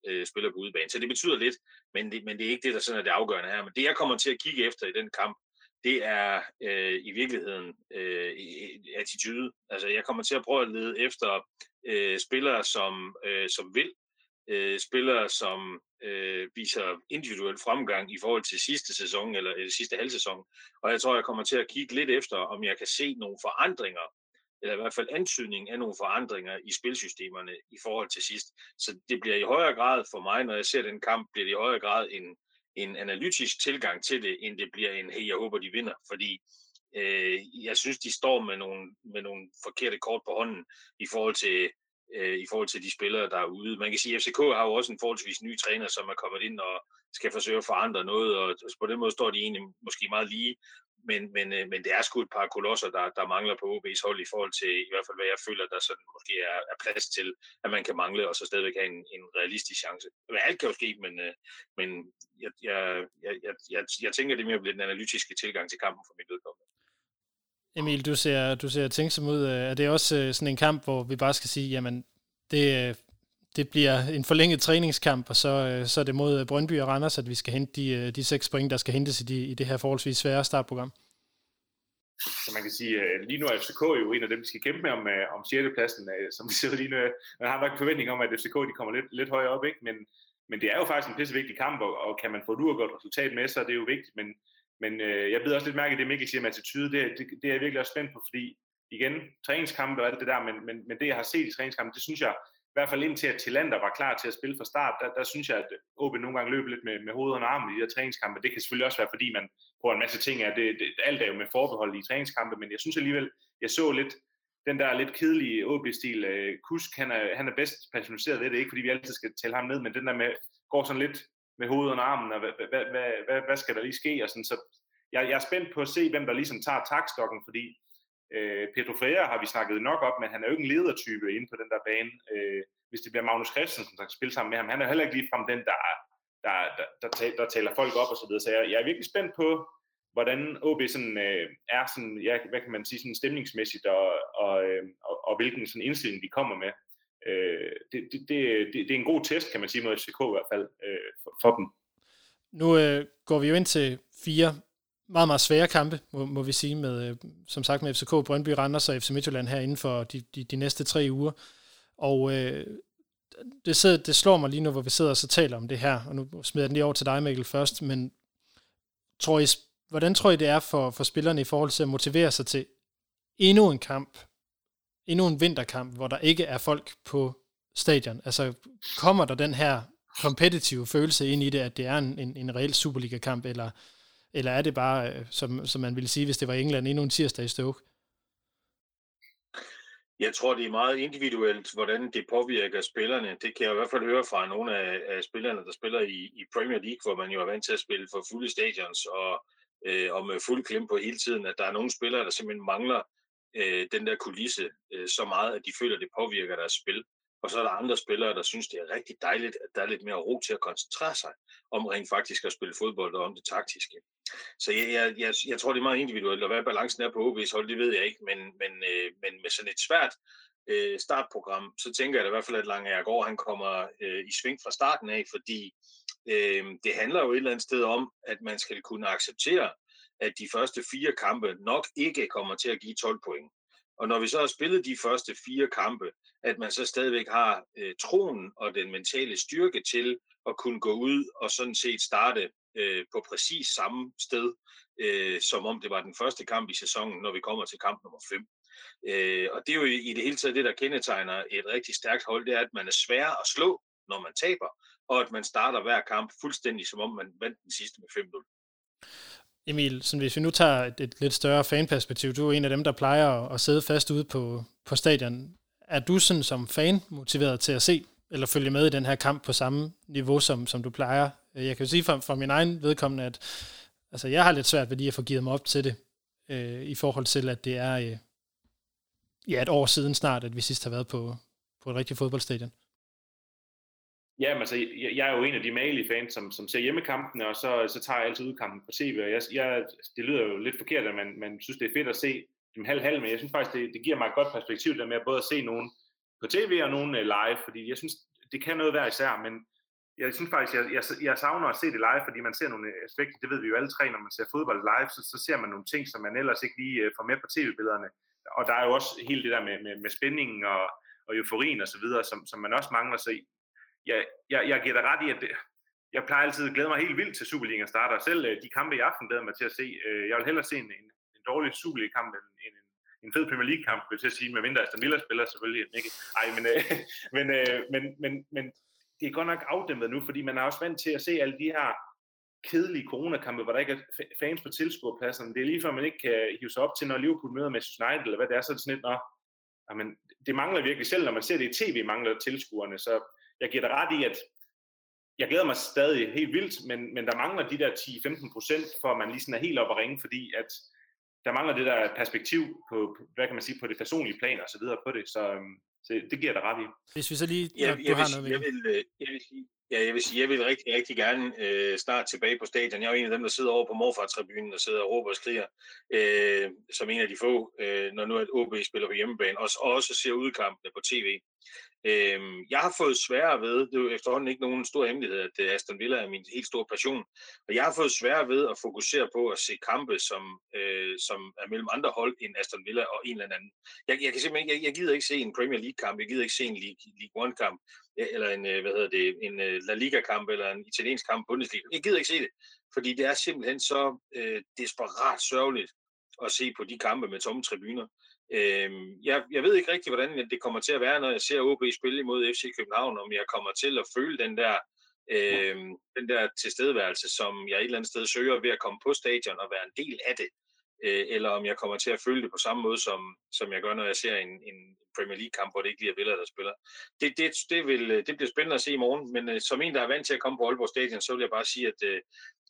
øh, spiller på udebane. Så det betyder lidt, men det, men det er ikke det, der sådan er det afgørende her. Men det, jeg kommer til at kigge efter i den kamp, det er øh, i virkeligheden øh, attitude. Altså, jeg kommer til at prøve at lede efter øh, spillere, som, øh, som vil, øh, spillere, som øh, viser individuel fremgang i forhold til sidste sæson eller, eller sidste halvsæson. Og jeg tror, jeg kommer til at kigge lidt efter, om jeg kan se nogle forandringer eller i hvert fald antydning af nogle forandringer i spilsystemerne i forhold til sidst. Så det bliver i højere grad for mig, når jeg ser den kamp, bliver det i højere grad en, en analytisk tilgang til det, end det bliver en, hey, jeg håber, de vinder. Fordi øh, jeg synes, de står med nogle, med nogle forkerte kort på hånden i forhold til øh, i forhold til de spillere, der er ude. Man kan sige, at FCK har jo også en forholdsvis ny træner, som er kommet ind og skal forsøge at forandre noget, og på den måde står de egentlig måske meget lige men, men, øh, men det er sgu et par kolosser, der, der mangler på OB's hold i forhold til i hvert fald, hvad jeg føler, der sådan måske er, er plads til, at man kan mangle, og så stadigvæk have en, en realistisk chance. Men alt kan jo ske, men, øh, men jeg, jeg, jeg, jeg, jeg, jeg tænker, det mere bliver den analytiske tilgang til kampen for mit vedkommende. Emil, du ser, du ser tænksom ud. Øh, er det også sådan en kamp, hvor vi bare skal sige, jamen, det, det bliver en forlænget træningskamp, og så, øh, så er det mod øh, Brøndby og Randers, at vi skal hente de, øh, de seks point, der skal hentes i, de, i det her forholdsvis svære startprogram. Så man kan sige, at lige nu er FCK jo en af dem, der skal kæmpe med om, om 6. pladsen, som vi ser lige nu. Man har nok forventning om, at FCK de kommer lidt, lidt højere op, ikke? Men, men det er jo faktisk en pisse vigtig kamp, og, og kan man få et uafgjort resultat med, så er det jo vigtigt. Men, men øh, jeg ved også lidt mærke, at det Mikkel siger med attitude, det, det, det er jeg virkelig også spændt på, fordi igen, træningskampe og alt det der, men, men, men det jeg har set i træningskampe, det synes jeg, i hvert fald indtil at Tillander var klar til at spille fra start, der, der synes jeg, at OB nogle gange løb lidt med, med hovedet og armen i de her træningskampe. Det kan selvfølgelig også være, fordi man prøver en masse ting af. Det, det, alt er jo med forbehold i træningskampe, men jeg synes alligevel, jeg så lidt den der lidt kedelige OB-stil. Øh, Kusk, han er, han er bedst personaliseret ved det, ikke fordi vi altid skal tælle ham ned, men den der med, går sådan lidt med hovedet og armen, og hvad, hvad, hvad, hvad, hvad skal der lige ske? Og sådan, så jeg, jeg er spændt på at se, hvem der ligesom tager takstokken, fordi Øh, Pedro Freire har vi snakket nok op, men han er jo ikke en ledertype inde på den der bane. Øh, hvis det bliver Magnus Christensen, der kan spille sammen med ham, han er heller ikke ligefrem den, der, der, der, der, der, taler folk op og så videre. Så jeg, jeg er virkelig spændt på, hvordan OB sådan, øh, er sådan, ja, hvad kan man sige, sådan stemningsmæssigt, og, og, øh, og, og hvilken sådan indstilling de kommer med. Øh, det, det, det, det, det er en god test, kan man sige, mod FCK i hvert fald, øh, for, for dem. Nu øh, går vi jo ind til fire meget, meget svære kampe, må, må vi sige, med, øh, som sagt med FCK, Brøndby, Randers og FC Midtjylland her inden for de, de, de næste tre uger. Og øh, det, sidder, det slår mig lige nu, hvor vi sidder og så taler om det her, og nu smider jeg den lige over til dig, Mikkel, først, men tror I, hvordan tror I, det er for, for spillerne i forhold til at motivere sig til endnu en kamp, endnu en vinterkamp, hvor der ikke er folk på stadion? Altså, kommer der den her kompetitive følelse ind i det, at det er en, en, en reel Superliga-kamp, eller eller er det bare, øh, som, som man ville sige, hvis det var England, endnu en tirsdag i Stoke? Jeg tror, det er meget individuelt, hvordan det påvirker spillerne. Det kan jeg i hvert fald høre fra nogle af, af spillerne, der spiller i, i Premier League, hvor man jo er vant til at spille for fulde stadions og, øh, og med fuld klem på hele tiden, at der er nogle spillere, der simpelthen mangler øh, den der kulisse øh, så meget, at de føler, at det påvirker deres spil. Og så er der andre spillere, der synes, det er rigtig dejligt, at der er lidt mere ro til at koncentrere sig om rent faktisk at spille fodbold og om det taktiske. Så jeg, jeg, jeg, jeg tror, det er meget individuelt, og hvad balancen er på OB's hold, det ved jeg ikke, men, men, øh, men med sådan et svært øh, startprogram, så tænker jeg da i hvert fald, at Lange går, han kommer øh, i sving fra starten af, fordi øh, det handler jo et eller andet sted om, at man skal kunne acceptere, at de første fire kampe nok ikke kommer til at give 12 point. Og når vi så har spillet de første fire kampe, at man så stadigvæk har øh, troen og den mentale styrke til at kunne gå ud og sådan set starte øh, på præcis samme sted, øh, som om det var den første kamp i sæsonen, når vi kommer til kamp nummer 5. Øh, og det er jo i, det hele taget det, der kendetegner et rigtig stærkt hold, det er, at man er svær at slå, når man taber, og at man starter hver kamp fuldstændig som om man vandt den sidste med 5-0. Emil, sådan hvis vi nu tager et, et lidt større fanperspektiv, du er en af dem, der plejer at, at sidde fast ude på, på stadion. Er du sådan som fan motiveret til at se eller følge med i den her kamp på samme niveau, som, som du plejer? Øh, jeg kan jo sige for, for min egen vedkommende, at altså, jeg har lidt svært ved lige at få givet mig op til det, øh, i forhold til, at det er øh, ja, et år siden snart, at vi sidst har været på, på et rigtigt fodboldstadion. Ja, men altså, jeg, jeg er jo en af de malige fans, som, som ser hjemmekampene, og så, så tager jeg altid udkampen på tv, og jeg, jeg, det lyder jo lidt forkert, at man, man synes, det er fedt at se dem halv-halv, men jeg synes faktisk, det, det giver mig et godt perspektiv, der med at både at se nogen på tv og nogen øh, live, fordi jeg synes, det kan noget være især, men jeg synes faktisk, jeg, jeg, jeg savner at se det live, fordi man ser nogle aspekter, det ved vi jo alle tre, når man ser fodbold live, så, så ser man nogle ting, som man ellers ikke lige øh, får med på tv-billederne. Og der er jo også hele det der med, med, med spændingen og, og euforien og så videre, som, som man også mangler. Så jeg, jeg, jeg giver dig ret i, at det, jeg plejer altid at glæde mig helt vildt til Superligaen starter. Selv øh, de kampe i aften glæder mig til at se. Øh, jeg vil hellere se en, en, en dårlig Superliga-kamp end en, en, en fed Premier League-kamp, vil jeg til at sige, med mindre Aston Villa spiller selvfølgelig ikke. Ej, men, øh, men, øh, men, men, men det er godt nok afdæmpet nu, fordi man er også vant til at se alle de her kedelige coronakampe, hvor der ikke er fans på tilskuerpladserne. Det er lige før, man ikke kan hive sig op til, når Liverpool møder Manchester United, eller hvad det er, så er det sådan lidt, nå, jamen, det mangler virkelig selv, når man ser det i tv, mangler tilskuerne. Så jeg giver dig ret i, at jeg glæder mig stadig helt vildt, men, men der mangler de der 10-15 procent, for at man lige sådan er helt op at ringe, fordi at der mangler det der perspektiv på, hvad kan man sige, på det personlige plan og så videre på det, så, øhm, så det giver dig ret i. Hvis vi så lige, ja, jeg, du har noget jeg vil, øh, jeg vil sige, Ja, jeg vil sige, jeg vil rigtig, rigtig gerne øh, snart tilbage på stadion. Jeg er jo en af dem, der sidder over på morfar-tribunen og sidder og råber og skriger, øh, som en af de få, øh, når nu at OB spiller på hjemmebane, og også ser udkampene på tv. Øh, jeg har fået sværere ved, det er jo efterhånden ikke nogen stor hemmelighed, at øh, Aston Villa er min helt store passion, og jeg har fået sværere ved at fokusere på at se kampe, som, øh, som er mellem andre hold end Aston Villa og en eller anden. Jeg, jeg kan simpelthen jeg, jeg gider ikke se en Premier League-kamp, jeg gider ikke se en League, League One-kamp, eller en, øh, hvad hedder det, en øh, La Liga-kamp, eller en italiensk kamp, Bundesliga. Jeg gider ikke se det, fordi det er simpelthen så øh, desperat sørgeligt at se på de kampe med tomme tribuner. Øh, jeg, jeg ved ikke rigtig, hvordan det kommer til at være, når jeg ser OB spille imod FC København, om jeg kommer til at føle den der, øh, den der tilstedeværelse, som jeg et eller andet sted søger ved at komme på stadion og være en del af det, øh, eller om jeg kommer til at føle det på samme måde, som, som jeg gør, når jeg ser en, en Premier League-kamp, hvor det ikke lige er Villa, der spiller. Det, det, det, vil, øh, det bliver spændende at se i morgen, men øh, som en, der er vant til at komme på Aalborg Stadion, så vil jeg bare sige, at øh,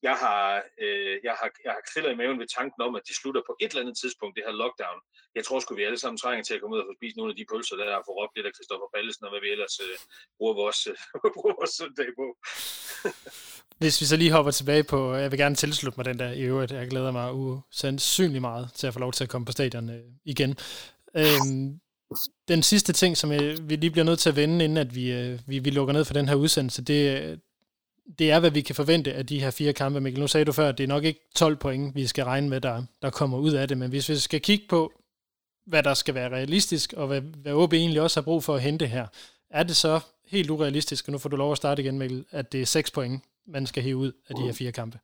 jeg har, øh, jeg har, jeg har kriller i maven ved tanken om, at det slutter på et eller andet tidspunkt, det her lockdown. Jeg tror sgu, vi alle sammen trænger til at komme ud og få spist nogle af de pølser, der er for råbt lidt af Christoffer Pallesen, og hvad vi ellers øh, bruger vores, øh, bruger vores søndag på. Hvis vi så lige hopper tilbage på, øh, jeg vil gerne tilslutte mig den der i øvrigt, jeg glæder mig usandsynlig meget til at få lov til at komme på stadion øh, igen. Øhm, den sidste ting, som jeg, vi lige bliver nødt til at vende, inden at vi, øh, vi, vi lukker ned for den her udsendelse, det, øh, det er, hvad vi kan forvente af de her fire kampe. Mikkel, nu sagde du før, at det er nok ikke 12 point, vi skal regne med, der, der kommer ud af det, men hvis vi skal kigge på, hvad der skal være realistisk, og hvad, hvad OB egentlig også har brug for at hente her, er det så helt urealistisk, og nu får du lov at starte igen, Mikkel, at det er 6 point, man skal hive ud af de her fire kampe?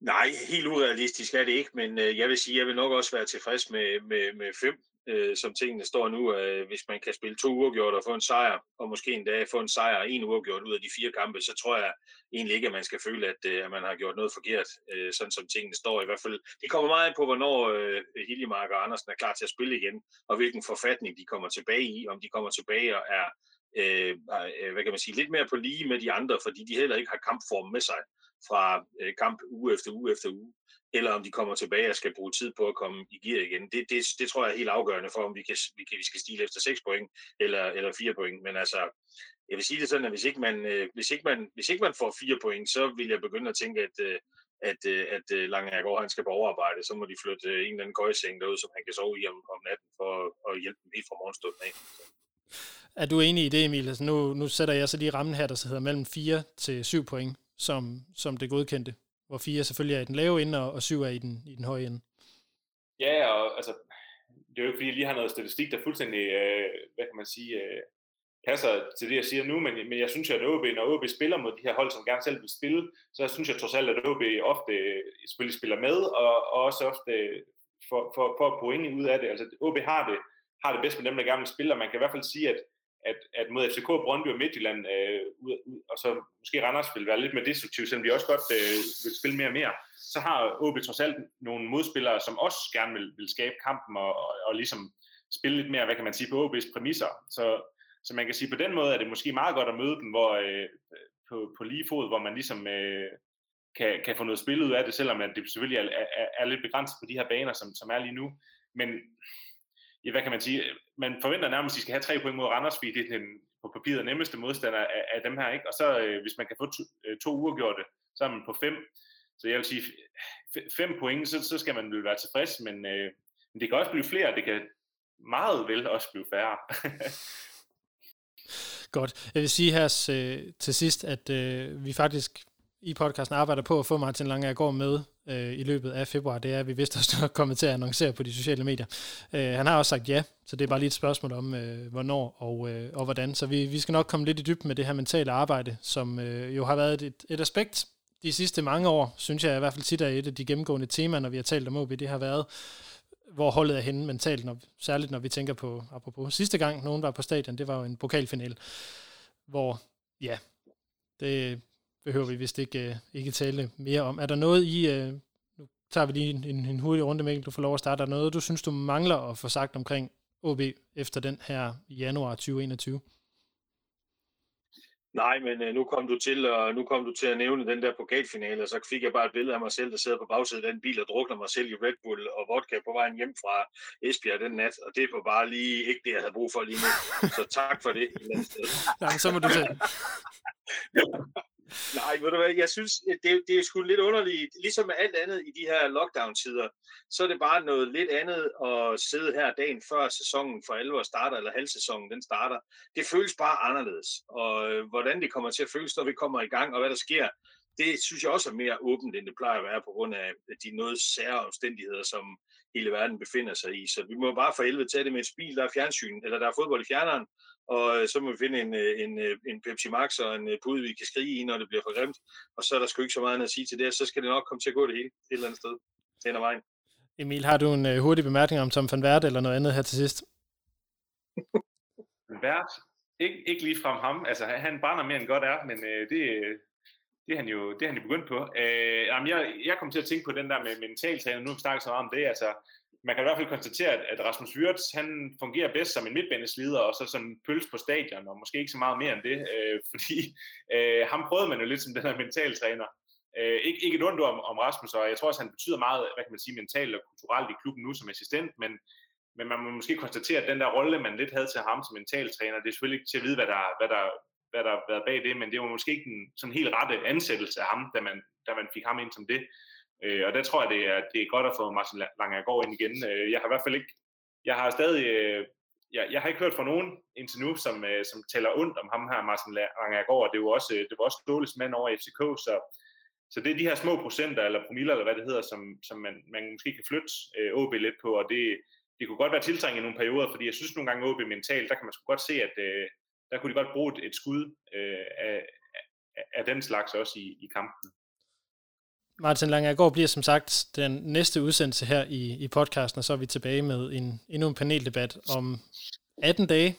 Nej, helt urealistisk er det ikke, men jeg vil sige, jeg vil nok også være tilfreds med, med, med fem øh, som tingene står nu, øh, hvis man kan spille to uafgjort og få en sejr, og måske en dag få en sejr og en uafgjort ud af de fire kampe, så tror jeg egentlig ikke, at man skal føle, at, øh, at man har gjort noget forkert, øh, sådan som tingene står i hvert fald. Det kommer meget på, hvornår øh, Hiljemark og Andersen er klar til at spille igen, og hvilken forfatning de kommer tilbage i, om de kommer tilbage og er øh, øh, hvad kan man sige, lidt mere på lige med de andre, fordi de heller ikke har kampform med sig fra øh, kamp uge efter uge efter uge eller om de kommer tilbage og skal bruge tid på at komme i gear igen. Det, det, det tror jeg er helt afgørende for, om vi, kan, vi, kan, vi skal stile efter 6 point eller, eller 4 point. Men altså, jeg vil sige det sådan, at hvis ikke man, øh, hvis ikke man, hvis ikke man får 4 point, så vil jeg begynde at tænke, at, øh, at, øh, at øh, Langegaard han skal på overarbejde, så må de flytte øh, en eller anden køjseng derud, som han kan sove i om, om natten for at hjælpe dem helt fra morgenstunden af. Er du enig i det, Emil? Altså nu, nu sætter jeg så lige rammen her, der så hedder mellem 4 til 7 point, som, som det godkendte, hvor 4 selvfølgelig er i den lave ende, og, og 7 er i den, i den høje ende. Ja, og altså, det er jo ikke fordi, jeg lige har noget statistik, der fuldstændig, øh, hvad kan man sige, øh, passer til det, jeg siger nu, men, men jeg synes, at OB, når OB spiller mod de her hold, som gerne selv vil spille, så synes jeg trods alt, at OB ofte øh, selvfølgelig spiller med, og, og også ofte øh, får, for, får point ud af det. Altså OB har det, har det bedst med dem, der gerne vil spille, og man kan i hvert fald sige, at, at, at mod FCK, Brøndby og Midtjylland, øh, ud, ud, og så måske Randers vil være lidt mere destruktiv, selvom de også godt øh, vil spille mere og mere, så har OB trods alt nogle modspillere, som også gerne vil, vil skabe kampen og, og, og ligesom spille lidt mere, hvad kan man sige, på OB's præmisser. Så, så man kan sige, på den måde er det måske meget godt at møde dem hvor, øh, på, på lige fod, hvor man ligesom øh, kan, kan få noget spil ud af det, selvom at det selvfølgelig er, er, er lidt begrænset på de her baner, som, som er lige nu. Men ja, hvad kan man sige, man forventer nærmest, at de skal have tre point mod Randers, fordi det er den på papiret nemmeste modstander af, af dem her, ikke? Og så øh, hvis man kan få to, øh, to uafgjorte, så er man på fem. Så jeg vil sige, fem point, så, så skal man vel være tilfreds, men, øh, men det kan også blive flere, det kan meget vel også blive færre. Godt. Jeg vil sige her øh, til sidst, at øh, vi faktisk i podcasten arbejder på at få Martin Lange med øh, i løbet af februar. Det er, at vi vidste også kommet til at annoncere på de sociale medier. Øh, han har også sagt ja, så det er bare lige et spørgsmål om, øh, hvornår og, øh, og hvordan. Så vi, vi skal nok komme lidt i dybden med det her mentale arbejde, som øh, jo har været et, et aspekt de sidste mange år, synes jeg i hvert fald tit er et af de gennemgående temaer, når vi har talt om OB, det har været, hvor holdet er henne mentalt, når, særligt når vi tænker på, apropos sidste gang, nogen var på stadion, det var jo en pokalfinal, hvor, ja, det behøver vi vist ikke, uh, ikke tale mere om. Er der noget i, uh, nu tager vi lige en, en hurtig runde, Mikkel, du får lov at starte, er der noget, du synes, du mangler at få sagt omkring OB efter den her januar 2021? Nej, men øh, nu kom du til og nu kom du til at nævne den der pokalfinale, og så fik jeg bare et billede af mig selv, der sidder på bagsiden af den bil og drukner mig selv i Red Bull og vodka på vejen hjem fra Esbjerg den nat, og det var bare lige ikke det, jeg havde brug for lige nu. Så tak for det. Nej, så må du se. Nej, ved du hvad, jeg synes, øh, det, det er sgu lidt underligt. Ligesom med alt andet i de her lockdown-tider, så er det bare noget lidt andet at sidde her dagen før sæsonen for alvor starter, eller halvsæsonen den starter. Det føles bare anderledes. Og øh, hvordan det kommer til at føles, når vi kommer i gang, og hvad der sker, det synes jeg også er mere åbent, end det plejer at være, på grund af de noget sære omstændigheder, som hele verden befinder sig i. Så vi må bare for helvede tage det med et spil, der er fjernsyn, eller der er fodbold i fjerneren, og øh, så må vi finde en, øh, en, øh, en Pepsi Max og en pude, vi kan skrige i, når det bliver for grimt, og så er der sgu ikke så meget at sige til det, så skal det nok komme til at gå det hele et eller andet sted hen ad vejen. Emil, har du en uh, hurtig bemærkning om Tom van Vert eller noget andet her til sidst? Vært? Ik- ikke lige fra ham. Altså, han brænder mere end godt er, men uh, det, det er han jo, det er han jo begyndt på. Uh, jamen, jeg, jeg kom til at tænke på den der med mentaltræning, nu snakker så meget om det, altså, man kan i hvert fald konstatere, at Rasmus Wirtz, han fungerer bedst som en midtbaneslider, og så sådan pøls på stadion, og måske ikke så meget mere end det, øh, fordi øh, ham prøvede man jo lidt som den her mentaltræner. Øh, ikke, ikke et ondt om, om Rasmus, og jeg tror også, han betyder meget, hvad kan man sige, mentalt og kulturelt i klubben nu som assistent, men, men man må måske konstatere, at den der rolle, man lidt havde til ham som mentaltræner, det er selvfølgelig ikke til at vide, hvad der, hvad der, hvad der har været bag det, men det var måske ikke den sådan helt rette ansættelse af ham, da man, da man fik ham ind som det. Øh, og der tror jeg, det er, det er godt at få Martin Langergaard ind igen. Øh, jeg har i hvert fald ikke, jeg har stadig, øh, jeg, jeg har ikke hørt fra nogen indtil nu, som, øh, som taler ondt om ham her, Martin Langergaard. Øh, det var også, det var også Ståles mand over FCK, så, så det er de her små procenter, eller promiller, eller hvad det hedder, som, som man, man måske kan flytte øh, OB lidt på, og det, det kunne godt være tiltrængt i nogle perioder, fordi jeg synes nogle gange OB mentalt, der kan man sgu godt se, at øh, der kunne de godt bruge et, et skud øh, af, af, af den slags også i, i kampen. Martin Langergaard bliver som sagt den næste udsendelse her i, i podcasten, og så er vi tilbage med en, endnu en paneldebat om 18 dage.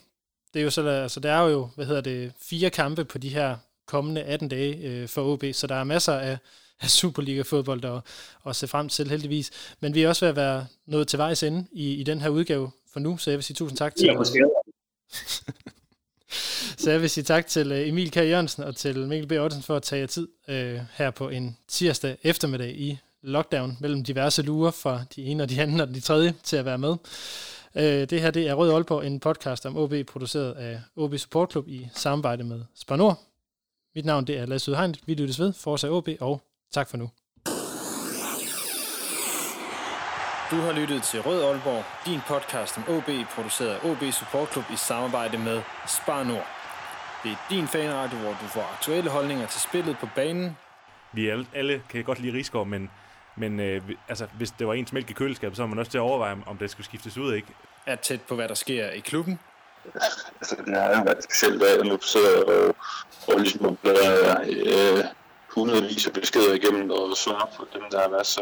Det er jo så, altså der er jo, hvad hedder det, fire kampe på de her kommende 18 dage øh, for OB, så der er masser af, af Superliga-fodbold at, at se frem til heldigvis. Men vi er også ved at være nået til vejs ende i, i den her udgave for nu, så jeg vil sige tusind tak til... Ja, Så jeg vil sige tak til øh, Emil K. Jørgensen og til Mikkel B. Ottensen for at tage jer tid øh, her på en tirsdag eftermiddag i lockdown mellem diverse lurer fra de ene og de anden og de tredje til at være med. Øh, det her det er Rød Aalborg, en podcast om OB, produceret af OB Support Club i samarbejde med Spanor. Mit navn det er Lasse Udhegn. Vi lyttes ved. Fortsat OB, og tak for nu. Du har lyttet til Rød Aalborg, din podcast om OB, produceret af OB Support Club i samarbejde med Spar Nord. Det er din fanradio, hvor du får aktuelle holdninger til spillet på banen. Vi alle, alle kan godt lide Rigsgaard, men, men øh, altså, hvis det var ens mælk i køleskabet, så var man også til at overveje, om det skulle skiftes ud, ikke? Er tæt på, hvad der sker i klubben. Altså, det har jo været specielt, at nu sidder og, og ligesom bladrer øh, hundredvis af beskeder igennem og svarer på dem, der været så,